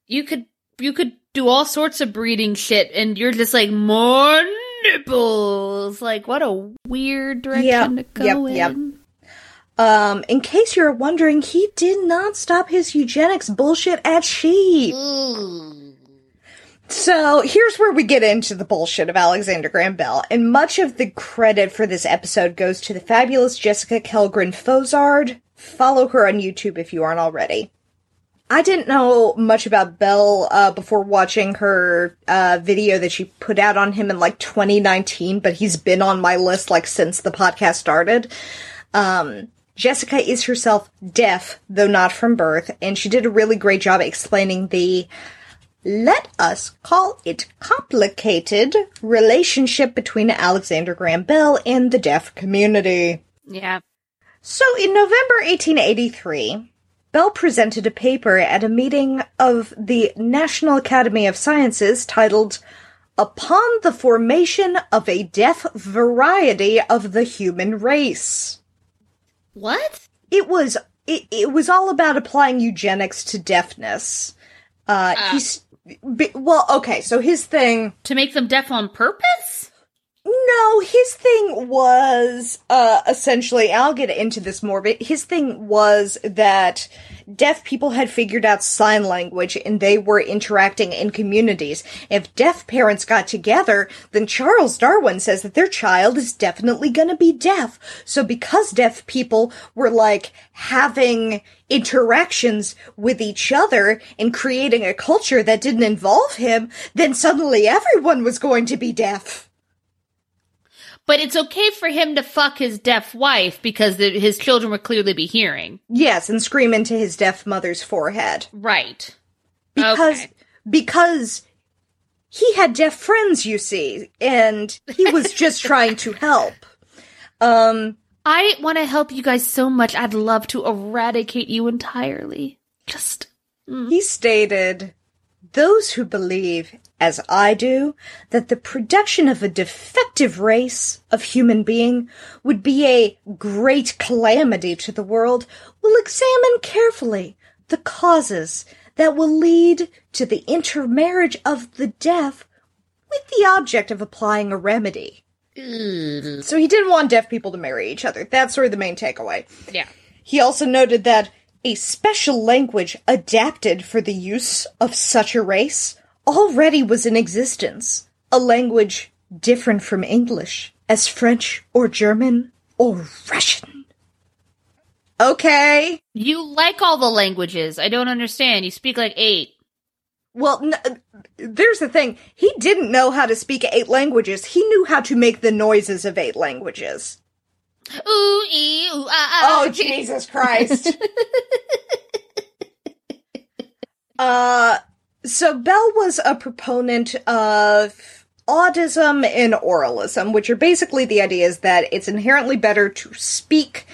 you could you could do all sorts of breeding shit, and you're just like more nipples. Like what a weird direction Yep, to go yep. in. Um, in case you're wondering, he did not stop his eugenics bullshit at sheep. So here's where we get into the bullshit of Alexander Graham Bell, and much of the credit for this episode goes to the fabulous Jessica Kellgren Fozard. Follow her on YouTube if you aren't already. I didn't know much about Bell uh, before watching her uh, video that she put out on him in like 2019, but he's been on my list like since the podcast started. Um, Jessica is herself deaf, though not from birth, and she did a really great job explaining the let us call it complicated relationship between Alexander Graham Bell and the deaf community. Yeah. So in November 1883, Bell presented a paper at a meeting of the National Academy of Sciences titled Upon the Formation of a Deaf Variety of the Human Race. What? It was it, it was all about applying eugenics to deafness. Uh, he's b- well, okay. So his thing, To make them deaf on purpose? No, his thing was uh, essentially. I'll get into this more, but his thing was that deaf people had figured out sign language and they were interacting in communities. If deaf parents got together, then Charles Darwin says that their child is definitely going to be deaf. So because deaf people were like having interactions with each other and creating a culture that didn't involve him, then suddenly everyone was going to be deaf. But it's okay for him to fuck his deaf wife because the, his children would clearly be hearing. Yes, and scream into his deaf mother's forehead. Right. Because Okay. because he had deaf friends, you see, and he was <laughs> just trying to help. Um I want to help you guys so much. I'd love to eradicate you entirely. Just he stated, Those who believe, as I do, that the production of a defective race of human being would be a great calamity to the world will examine carefully the causes that will lead to the intermarriage of the deaf with the object of applying a remedy. So he didn't want deaf people to marry each other. That's sort of the main takeaway. yeah. He also noted that a special language adapted for the use of such a race already was in existence. A language different from English, as French or German or Russian. Okay. You like all the languages. I don't understand. You speak like eight. Well, n- there's the thing. He didn't know how to speak eight languages. He knew how to make the noises of eight languages. Ooh, ee, ooh, ah, ah. Oh, Jesus Christ. <laughs> uh, so Bell was a proponent of audism and oralism, which are basically the ideas that it's inherently better to speak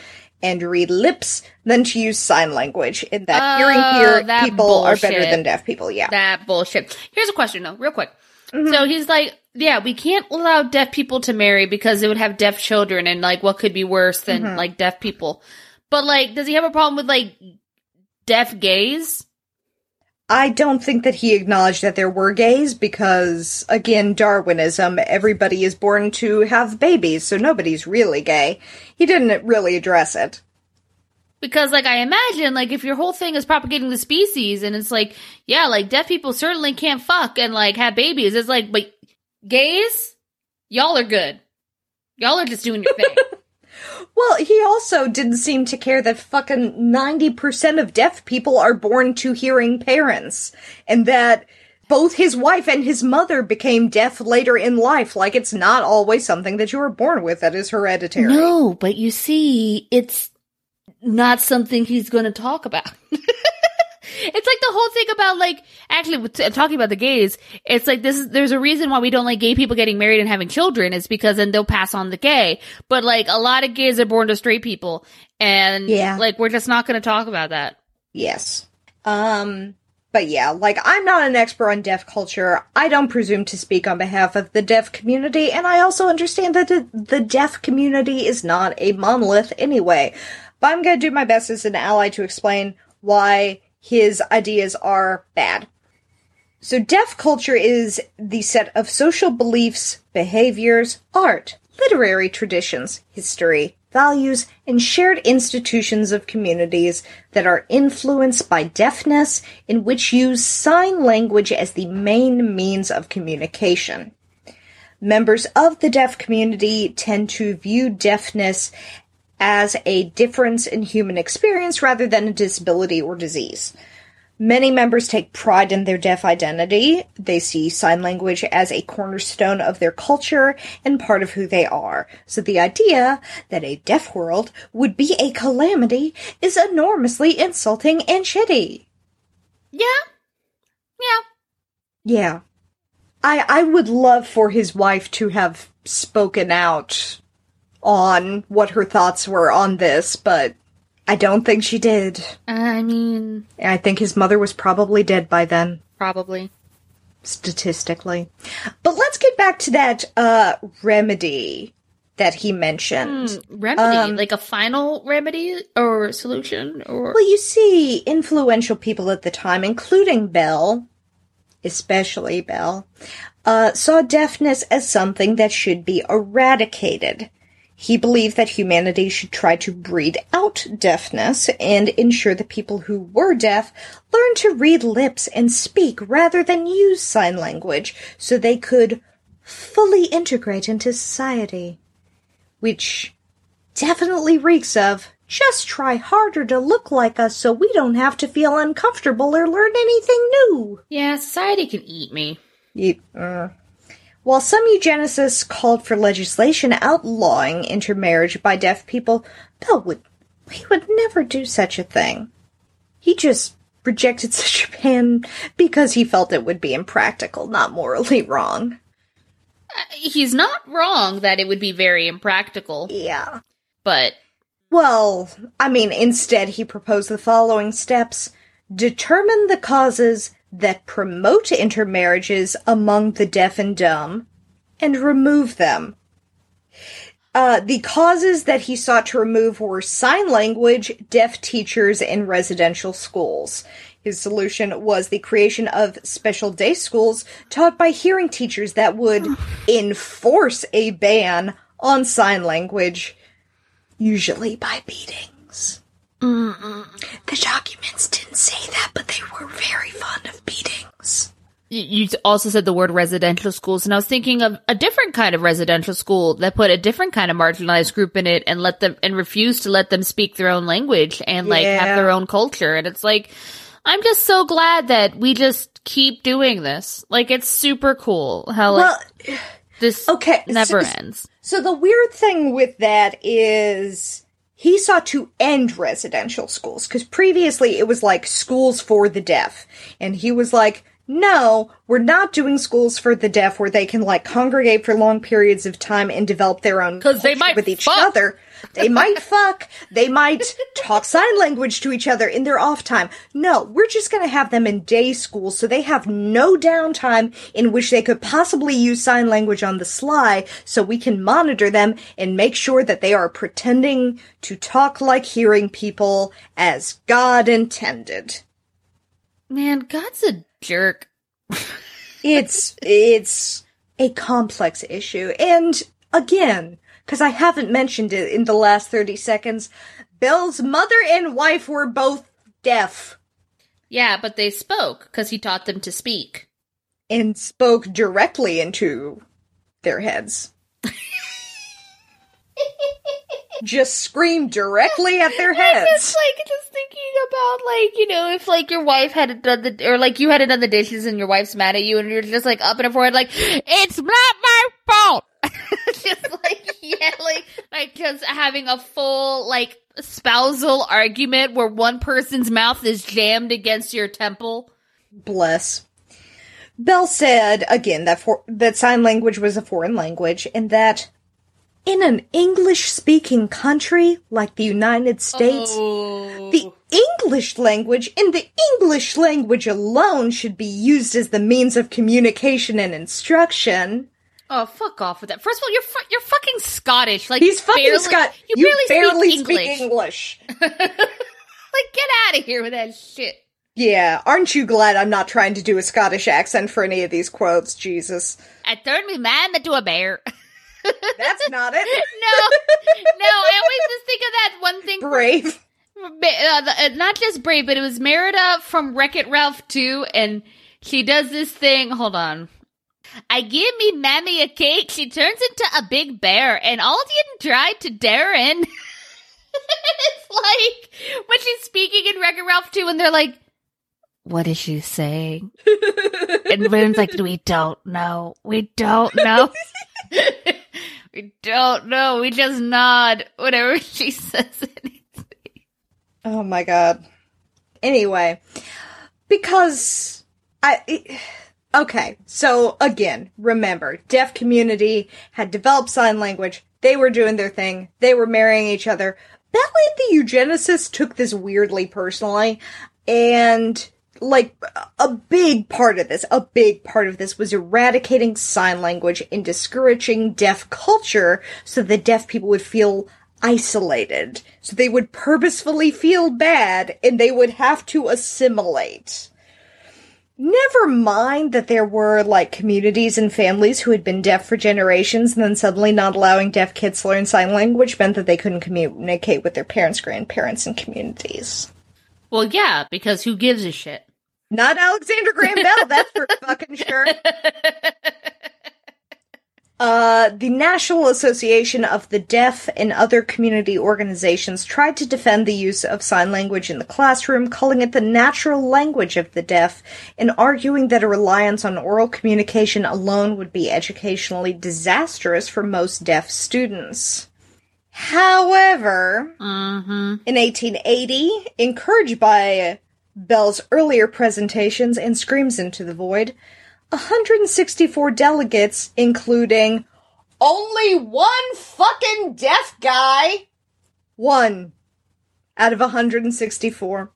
and read lips than to use sign language, and that oh, hearing Oh, here that people are better than deaf people. Yeah. That bullshit. Here's a question though, real quick. Mm-hmm. So he's like, yeah, we can't allow deaf people to marry because it would have deaf children and like what could be worse than mm-hmm. like deaf people. But like, does he have a problem with like deaf gays? I don't think that he acknowledged that there were gays because, again, Darwinism, everybody is born to have babies, so nobody's really gay. He didn't really address it. Because like I imagine like if your whole thing is propagating the species and it's like, yeah, like deaf people certainly can't fuck and like have babies. It's like, but gays, y'all are good. Y'all are just doing your thing. <laughs> Well, he also didn't seem to care that fucking 90% of deaf people are born to hearing parents, and that both his wife and his mother became deaf later in life. Like, it's not always something that you were born with that is hereditary. No, but you see, it's not something he's going to talk about. <laughs> it's like the whole thing about like actually t- talking about the gays. It's like this is there's a reason why we don't like gay people getting married and having children. Is because then they'll pass on the gay. But like a lot of gays are born to straight people, and Yeah. like we're just not going to talk about that. Yes. Um, but yeah, like I'm not an expert on deaf culture. I don't presume to speak on behalf of the deaf community, and I also understand that the, the deaf community is not a monolith anyway. But I'm gonna do my best as an ally to explain why his ideas are bad. So deaf culture is the set of social beliefs, behaviors, art, literary traditions, history, values, and shared institutions of communities that are influenced by deafness and which use sign language as the main means of communication. Members of the deaf community tend to view deafness as a difference in human experience rather than a disability or disease. Many members take pride in their deaf identity. They see sign language as a cornerstone of their culture and part of who they are. So the idea that a deaf world would be a calamity is enormously insulting and shitty. Yeah. Yeah. Yeah. I I would love for his wife to have spoken out on what her thoughts were on this, but I don't think she did. I mean, I think his mother was probably dead by then, probably. statistically. But let's get back to that uh remedy that he mentioned. Hmm, remedy, Um, like a final remedy or solution, or Well, you see, influential people at the time, including Bell, especially Bell, uh, saw deafness as something that should be eradicated. He believed that humanity should try to breed out deafness and ensure that people who were deaf learned to read lips and speak rather than use sign language so they could fully integrate into society. Which definitely reeks of just try harder to look like us so we don't have to feel uncomfortable or learn anything new. yeah, society can eat me. Eat. uh. While some eugenicists called for legislation outlawing intermarriage by deaf people, Bell would he would never do such a thing. He just rejected <laughs> such a ban because he felt it would be impractical, not morally wrong. Uh, he's not wrong that it would be very impractical, Yeah. but Well, I mean, instead, he proposed the following steps determine the causes that promote intermarriages among the deaf and dumb, and remove them. Uh, the causes that he sought to remove were sign language, deaf teachers, and residential schools. His solution was the creation of special day schools taught by hearing teachers that would enforce a ban on sign language usually by beatings. The documents didn't say that, but they were very fond of beatings. you also said the word residential schools, and I was thinking of a different kind of residential school that put a different kind of marginalized group in it and let them and refuse to let them speak their own language and like Yeah. have their own culture. And it's like, I'm just so glad that we just keep doing this. Like it's super cool how like this okay, never so- ends. so the weird thing with that is he sought to end residential schools because previously it was like schools for the deaf, and he was like. No, we're not doing schools for the deaf where they can like congregate for long periods of time and develop their own because they might with each fuck. other. They might fuck. They might talk sign language to each other in their off time. No, we're just going to have them in day school so they have no downtime in which they could possibly use sign language on the sly so we can monitor them and make sure that they are pretending to talk like hearing people as God intended. Man, God's a jerk. It's, it's a complex issue. And again, because I haven't mentioned it in the last 30 seconds, Bell's mother and wife were both deaf Yeah, but they spoke because he taught them to speak. and spoke directly into their heads. <laughs> Just screamed directly at their <laughs> heads. It's heads. like just thinking about like you know if like your wife had done the or like you hadn't done the dishes and your wife's mad at you and you're just like up in her forehead like it's not my fault. <laughs> just like yelling like just having a full like spousal argument where one person's mouth is jammed against your temple. Bless. Bell said again that for, that sign language was a foreign language and that in an English speaking country like the United States, Oh. the English language and the English language alone should be used as the means of communication and instruction. Oh, fuck off with that. First of all, you're fu- you're fucking Scottish. Like He's fucking barely, Scott. You, barely, speak, speak English. English. <laughs> like, get out of here with that shit. Yeah, aren't you glad I'm not trying to do a Scottish accent for any of these quotes? Jesus. I turned me man into a bear. <laughs> That's not it. no, no. I always just think of that one thing. Brave. Uh, uh, not just Brave, but it was Merida from Wreck It Ralph too, and she does this thing. Hold on. I give me mammy a cake. She turns into a big bear, and all you tried to Darren. <laughs> it's like when she's speaking in Wreck It Ralph too, and they're like, "What is she saying?" <laughs> and Vern's like, "We don't know. We don't know." <laughs> we don't know. We just nod whenever she says it. Oh my god. Anyway, because I. Okay, so again, remember, deaf community had developed sign language. They were doing their thing. They were marrying each other. Badly, the eugenicists took this weirdly personally, and like a big part of this, a big part of this was eradicating sign language and discouraging deaf culture so that deaf people would feel isolated. So they would purposefully feel bad and they would have to assimilate. Never mind that there were like communities and families who had been deaf for generations and then suddenly not allowing deaf kids to learn sign language meant that they couldn't communicate with their parents, grandparents, and communities. Well, yeah, because who gives a shit? Not Alexander Graham Bell, that's for fucking sure. <laughs> Uh, the National Association of the Deaf and other community organizations tried to defend the use of sign language in the classroom, calling it the natural language of the deaf, and arguing that a reliance on oral communication alone would be educationally disastrous for most deaf students. However, Mm-hmm. in 1880, encouraged by Bell's earlier presentations and Screams into the Void, 164 delegates, including only one fucking deaf guy, one out of 164,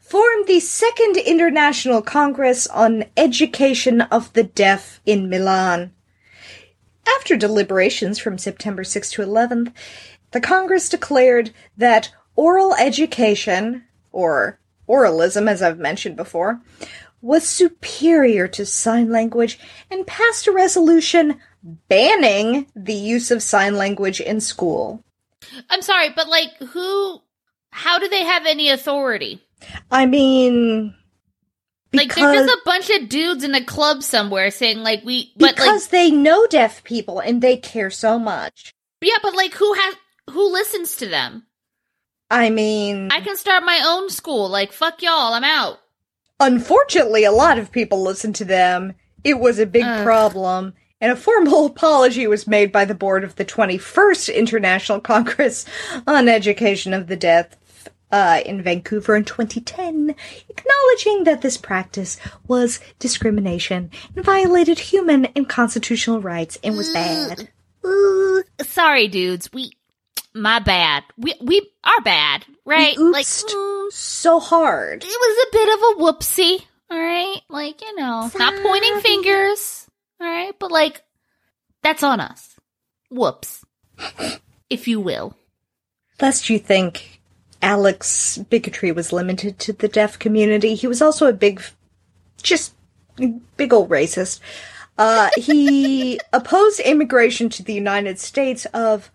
formed the Second International Congress on Education of the Deaf in Milan. After deliberations from September 6 to 11th, the Congress declared that oral education, or oralism as I've mentioned before, was superior to sign language and passed a resolution banning the use of sign language in school. I'm sorry, but like, who? How do they have any authority? I mean, Like, they're just a bunch of dudes in a club somewhere saying like we, but like, because they know deaf people and they care so much. yeah, but like, who has who listens to them? I mean, I can start my own school. Like, fuck y'all, I'm out. Unfortunately, a lot of people listen to them. It was a big Ugh. problem. And a formal <laughs> apology was made by the board of the 21st International <laughs> Congress on Education of the Deaf uh, in Vancouver in 2010, acknowledging that this practice was discrimination and violated human and constitutional rights and was bad. Sorry, dudes. We, my bad. We we are bad, right? Like, mm, So hard. it was a bit of a whoopsie. All right, like you know, not pointing fingers. All right, but like, that's on us. Whoops, if you will. Lest you think Alex bigotry was limited to the deaf community, he was also a big, just big old racist. Uh, he <laughs> opposed immigration to the United States of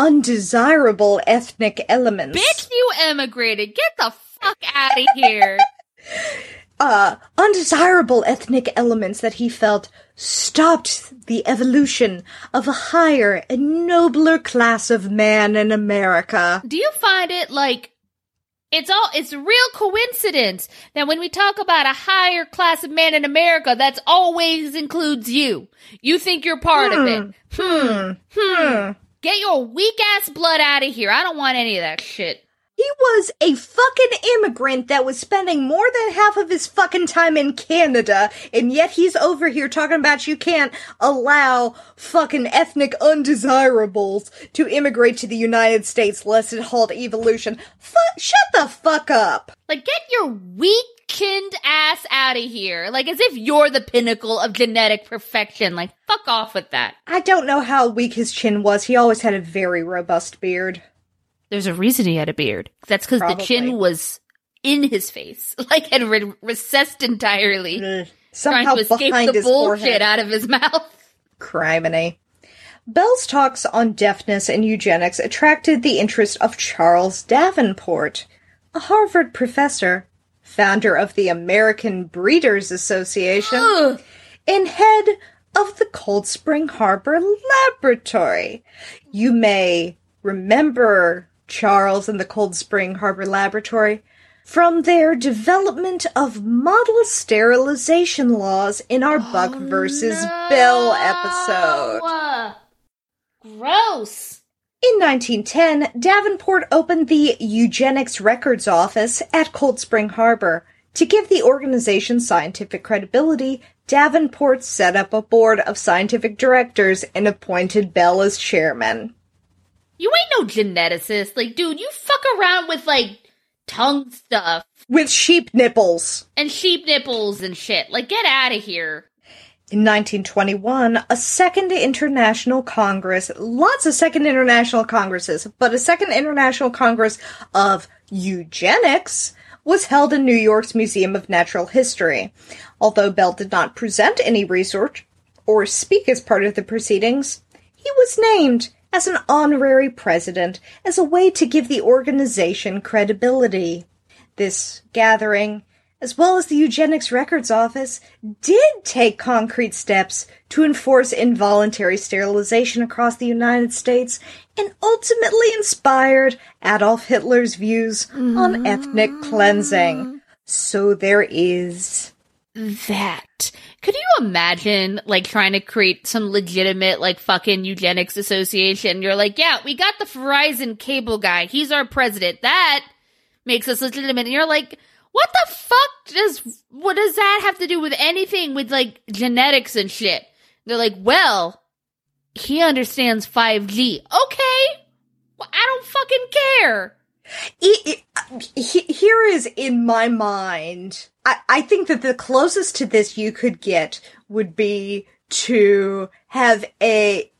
undesirable ethnic elements. Bitch, you emigrated. Get the fuck out of here. <laughs> uh, undesirable ethnic elements that he felt stopped the evolution of a higher and nobler class of man in America. Do you find it like it's all it's a real coincidence that when we talk about a higher class of man in America, that's always includes you. You think you're part of it. Hmm. Hmm. Get your weak ass blood out of here. I don't want any of that shit. He was a fucking immigrant that was spending more than half of his fucking time in Canada, and yet he's over here talking about you can't allow fucking ethnic undesirables to immigrate to the United States lest it halt evolution. Fu- shut the fuck up! Like, get your weak chinned ass out of here. Like, as if you're the pinnacle of genetic perfection. Like, fuck off with that. I don't know how weak his chin was. He always had a very robust beard. There's a reason he had a beard. That's because the chin was in his face, <laughs> like had re- recessed entirely, Ugh. trying Somehow to escape behind the his bullshit forehead. out of his <laughs> mouth. Criminy. Bell's talks on deafness and eugenics attracted the interest of Charles Davenport, a Harvard professor, founder of the American Breeders Association, Ugh. and head of the Cold Spring Harbor Laboratory. You may remember Charles and the Cold Spring Harbor Laboratory from their development of model sterilization laws in our Buck oh, versus Bell episode. Gross. In 1910, Davenport opened the Eugenics Records Office at Cold Spring Harbor. To give the organization scientific credibility, Davenport set up a board of scientific directors and appointed Bell as chairman. You ain't no geneticist. Like, dude, you fuck around with like tongue stuff With sheep nipples. and sheep nipples and shit. Like, get out of here. In 1921, a second international congress, lots of second international congresses, but a second international congress of eugenics was held in New York's Museum of Natural History. Although Bell did not present any research or speak as part of the proceedings, he was named as an honorary president as a way to give the organization credibility. This gathering, as well as the Eugenics Records Office, did take concrete steps to enforce involuntary sterilization across the United States and ultimately inspired Adolf Hitler's views on mm-hmm. ethnic cleansing. So there is. That. Could you imagine, like, trying to create some legitimate, like, fucking eugenics association? You're like, yeah, we got the Verizon cable guy. He's our president. That makes us legitimate. And you're like, what the fuck does, what does that have to do with anything with, like, genetics and shit? They're like, well, he understands 5G. Okay. Well, I don't fucking care. It, it, uh, he- here is in my mind. I, I think that the closest to this you could get would be to have a,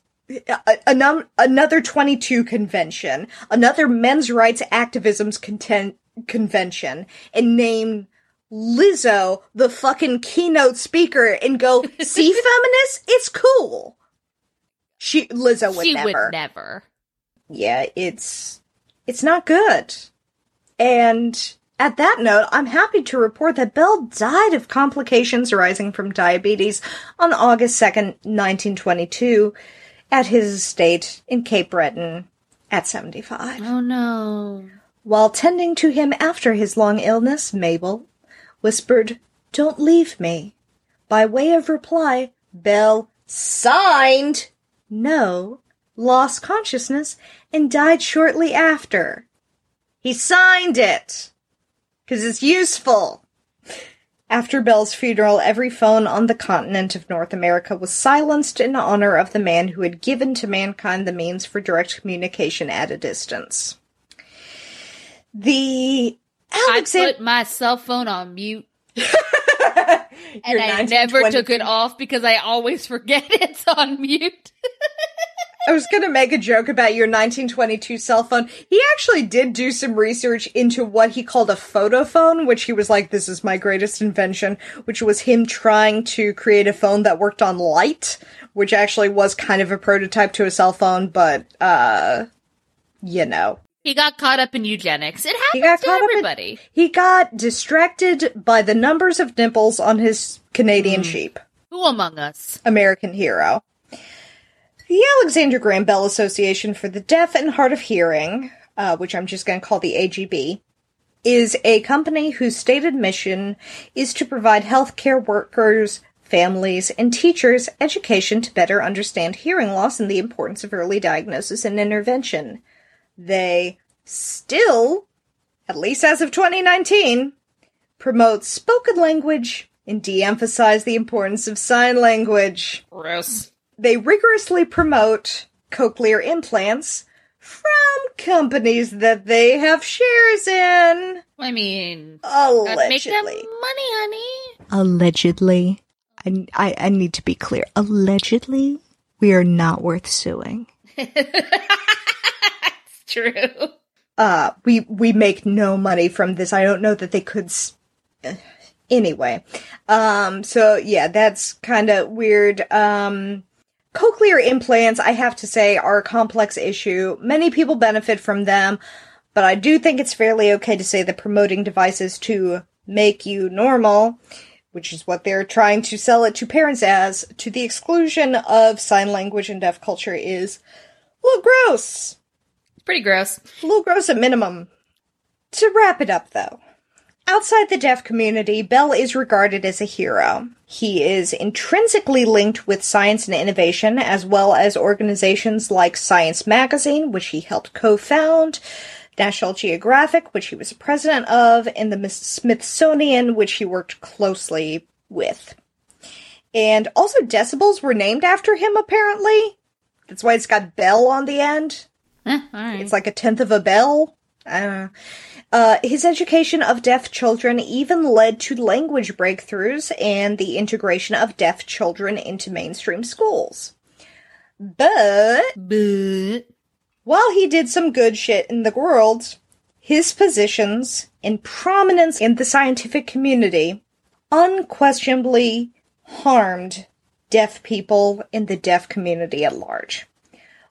another 22 convention, another men's rights activism's content convention, and name Lizzo the fucking keynote speaker and go, <laughs> see feminists? It's cool. She, Lizzo would she never would never. yeah, it's it's not good. And at that note, I'm happy to report that Bell died of complications arising from diabetes on August 2nd, 1922, at his estate in Cape Breton at 75. Oh no. While tending to him after his long illness, Mabel whispered, Don't leave me. By way of reply, Bell signed no, lost consciousness, and died shortly after. He signed it! Because it's useful! After Bell's funeral, every phone on the continent of North America was silenced in honor of the man who had given to mankind the means for direct communication at a distance. The I Alexander. put my cell phone on mute <laughs> and I never took it off because I always <laughs> forget it's on mute. <laughs> I was going to make a joke about your 1922 cell phone. He actually did do some research into what he called a photophone, which he was like, this is my greatest invention, which was him trying to create a phone that worked on light, which actually was kind of a prototype to a cell phone, but, uh, you know. He got caught up in eugenics. It He got to caught up in- everybody. He got distracted by the numbers of nipples on his Canadian sheep. Who among us? American hero. The Alexander Graham Bell Association for the Deaf and Hard of Hearing, uh, which I'm just going to call the AGB, is a company whose stated mission is to provide healthcare workers, families, and teachers education to better understand hearing loss and the importance of early diagnosis and intervention. They still at least as of 2019, promote spoken language and de emphasize the importance of sign language. Gross. They rigorously promote cochlear implants from companies that they have shares in. I mean, gotta make them money, Allegedly. honey. Allegedly. I, I, I need to be clear. Allegedly, we are not worth suing. <laughs> True. <laughs> uh we we make no money from this. I don't know that they could s- uh, anyway. Um so yeah that's kind of weird. Um cochlear implants i have to say are a complex issue. Many people benefit from them but i do think it's fairly okay to say that promoting devices to make you normal which is what they're trying to sell it to parents as to the exclusion of sign language and deaf culture is little gross It's pretty gross. a little gross at minimum. To wrap it up, though, outside the deaf community, Bell is regarded as a hero. He is intrinsically linked with science and innovation, as well as organizations like Science Magazine, which he helped co found, National Geographic, which he was president of, and the Smithsonian, which he worked closely with. And also, decibels were named after him, apparently. That's why it's got Bell on the end. Eh, right. It's like a tenth of a bell. I. Uh, his education of deaf children even led to language breakthroughs and the integration of deaf children into mainstream schools. But but while he did some good shit in the world, his positions and prominence in the scientific community unquestionably harmed deaf people in the deaf community at large.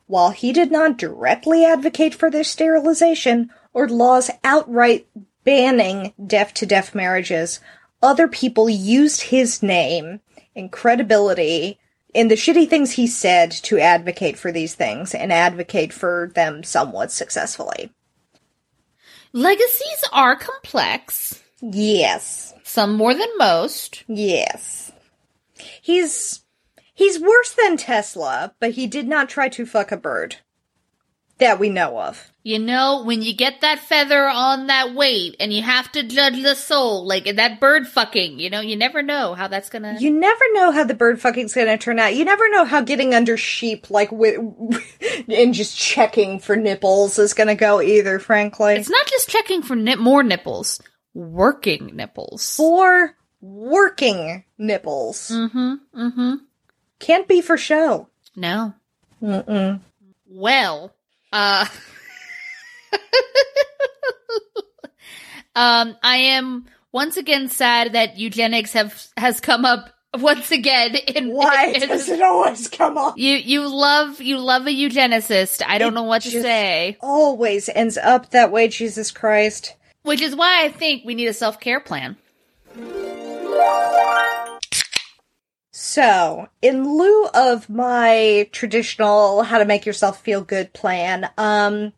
While he did not directly advocate for their sterilization or laws outright banning deaf to deaf marriages, other people used his name and credibility in the shitty things he said to advocate for these things and advocate for them somewhat successfully. legacies are complex. Yes. Some more than most. Yes. He's he's worse than Tesla, but he did not try to fuck a bird. That we know of. You know, when you get that feather on that weight and you have to judge the soul, like that bird fucking, you know, you never know how that's gonna. You never know how the bird fucking's gonna turn out. You never know how getting under sheep, like, with, <laughs> and just checking for nipples is gonna go either, frankly. it's not just checking for nip- more nipples, working nipples. for working nipples. Mm-hmm. Mm-hmm. Can't be for show. No. Mm-mm. Well, uh, <laughs> um, I am once again sad that eugenics have has come up once again. In Why in- does it always come up? you you love you love a eugenicist. I don't It know what to say. Always ends up that way, Jesus Christ. Which is why I think we need a self care plan. So, in lieu of my traditional how to make yourself feel good plan, um,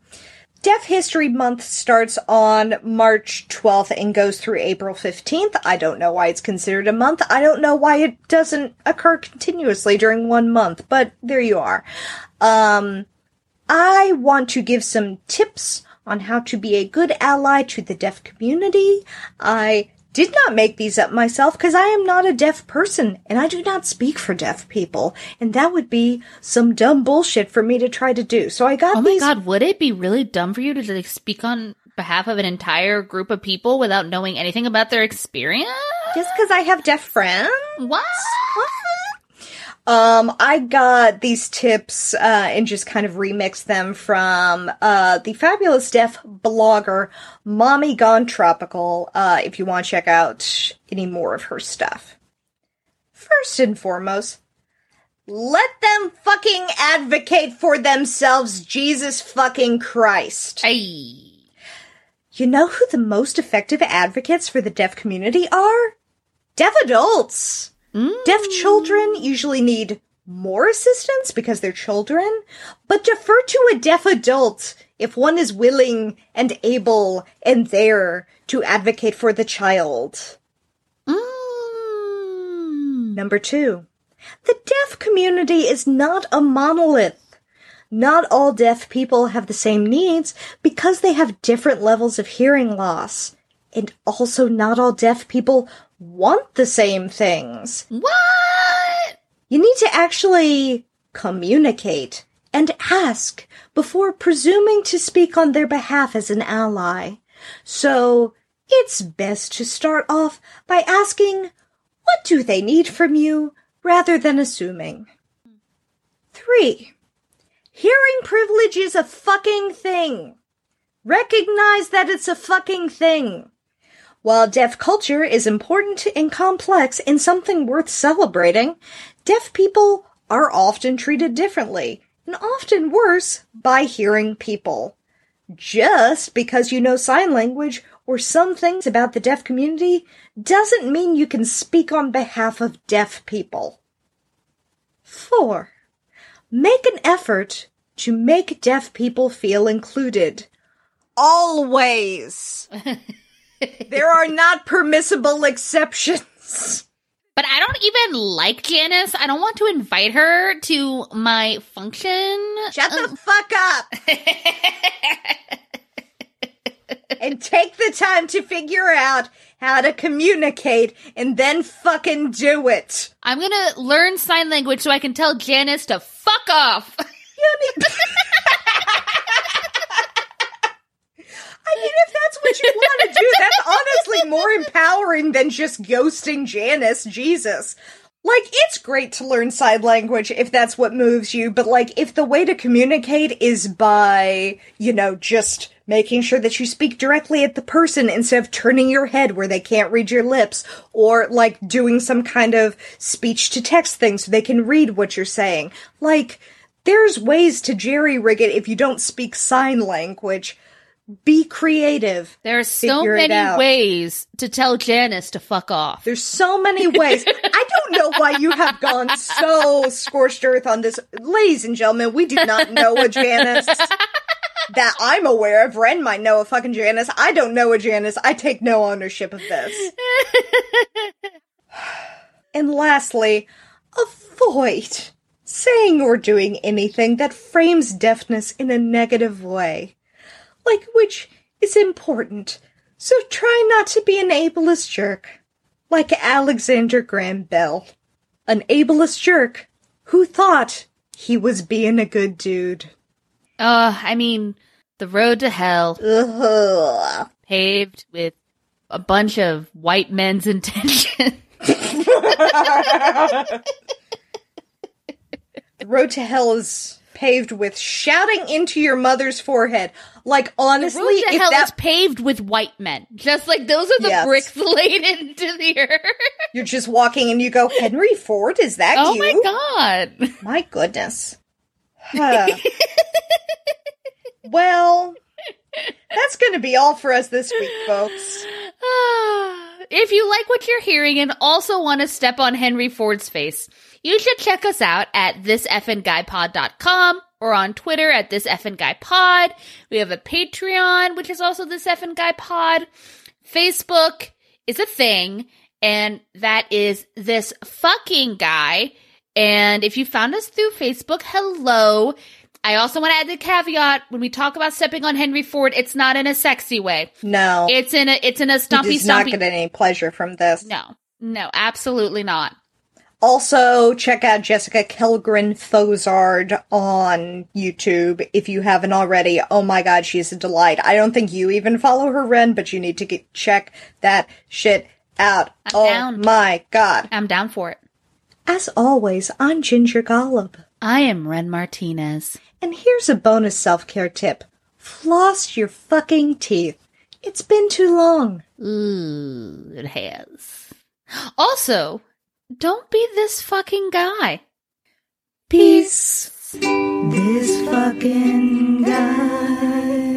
Deaf History Month starts on March 12th and goes through April 15th. I don't know why it's considered a month. I don't know why it doesn't occur continuously during one month, but there you are. Um, I want to give some tips on how to be a good ally to the deaf community. I did not make these up myself because I am not a deaf person and I do not speak for deaf people. And that would be some dumb bullshit for me to try to do. So I got these Oh my these. god, would it be really dumb for you to like speak on behalf of an entire group of people without knowing anything about their experience? Just because I have deaf friends? What? What? Um, I got these tips, uh, and just kind of remixed them from, uh, the fabulous deaf blogger, Mommy Gone Tropical, uh, if you want to check out any more of her stuff. First and foremost, let them fucking advocate for themselves, Jesus fucking Christ. Hey. You know who the most effective advocates for the deaf community are? Deaf adults. Deaf children usually need more assistance because they're children, but defer to a deaf adult if one is willing and able and there to advocate for the child. Mm. Number two, the deaf community is not a monolith. not all deaf people have the same needs because they have different levels of hearing loss. And also not all deaf people want the same things. What? You need to actually communicate and ask before presuming to speak on their behalf as an ally. So it's best to start off by asking, what do they need from you, rather than assuming. Three, hearing privilege is a fucking thing. Recognize that it's a fucking thing. While deaf culture is important and complex and something worth celebrating, deaf people are often treated differently, and often worse, by hearing people. Just because you know sign language or some things about the deaf community doesn't mean you can speak on behalf of deaf people. 4. Make an effort to make deaf people feel included. Always! <laughs> there are not permissible exceptions. But I don't even like Janice. I don't want to invite her to my function. Shut the um, fuck up! <laughs> and take the time to figure out how to communicate and then fucking do it. I'm gonna learn sign language so I can tell Janice to fuck off. You need- <laughs> I mean, if that's what you want to do, that's <laughs> honestly more empowering than just ghosting Janice. Jesus. Like, it's great to learn sign language if that's what moves you, but like, if the way to communicate is by, you know, just making sure that you speak directly at the person instead of turning your head where they can't read your lips, or like doing some kind of speech to text thing so they can read what you're saying. Like, there's ways to jerry rig it if you don't speak sign language. Be creative. There are so many ways to tell Janice to fuck off. There's so many ways. <laughs> I don't know why you have gone so scorched earth on this. Ladies and gentlemen, we do not know a Janice that I'm aware of. Ren might know a fucking Janice. I don't know a Janice. I take no ownership of this. <laughs> and lastly, avoid saying or doing anything that frames deafness in a negative way. Like, which is important. So try not to be an ableist jerk. Like Alexander Graham Bell. An ableist jerk who thought he was being a good dude. Uh, I mean, the road to hell Ugh. paved with a bunch of white men's <laughs> intention. The road to hell is paved with shouting into your mother's forehead. Like the honestly, road to if hell that is paved with white men. Just like those are the Yes. bricks <laughs> laid into the earth. you're just walking and you go, Henry Ford, is that Oh you? my god. My goodness. <laughs> Huh. well, that's going to be all for us this week, folks. <sighs> if you like what you're hearing and also want to step on Henry Ford's face, you should check us out at thisfnGuyPod.com or on Twitter at this effing guy pod. We have a Patreon, which is also this effing guy pod. Facebook is a thing, and that is this fucking guy. And if you found us through Facebook, hello. I also want to add the caveat when we talk about stepping on Henry Ford, it's not in a sexy way. No, It's in a it's in a he stumpy does not stumpy. get any pleasure from this. No, no, absolutely not. Also, check out Jessica Kellgren Fozard on YouTube if you haven't already. Oh my god, she's a delight. I don't think you even follow her, Ren, but you need to get, check that shit out. I'm oh down. my god. I'm down for it. As always, I'm Ginger Golub. I am Ren Martinez. And here's a bonus self care tip floss your fucking teeth. It's been too long. Ooh, it has. Also, don't be this fucking guy. Peace. This fucking guy.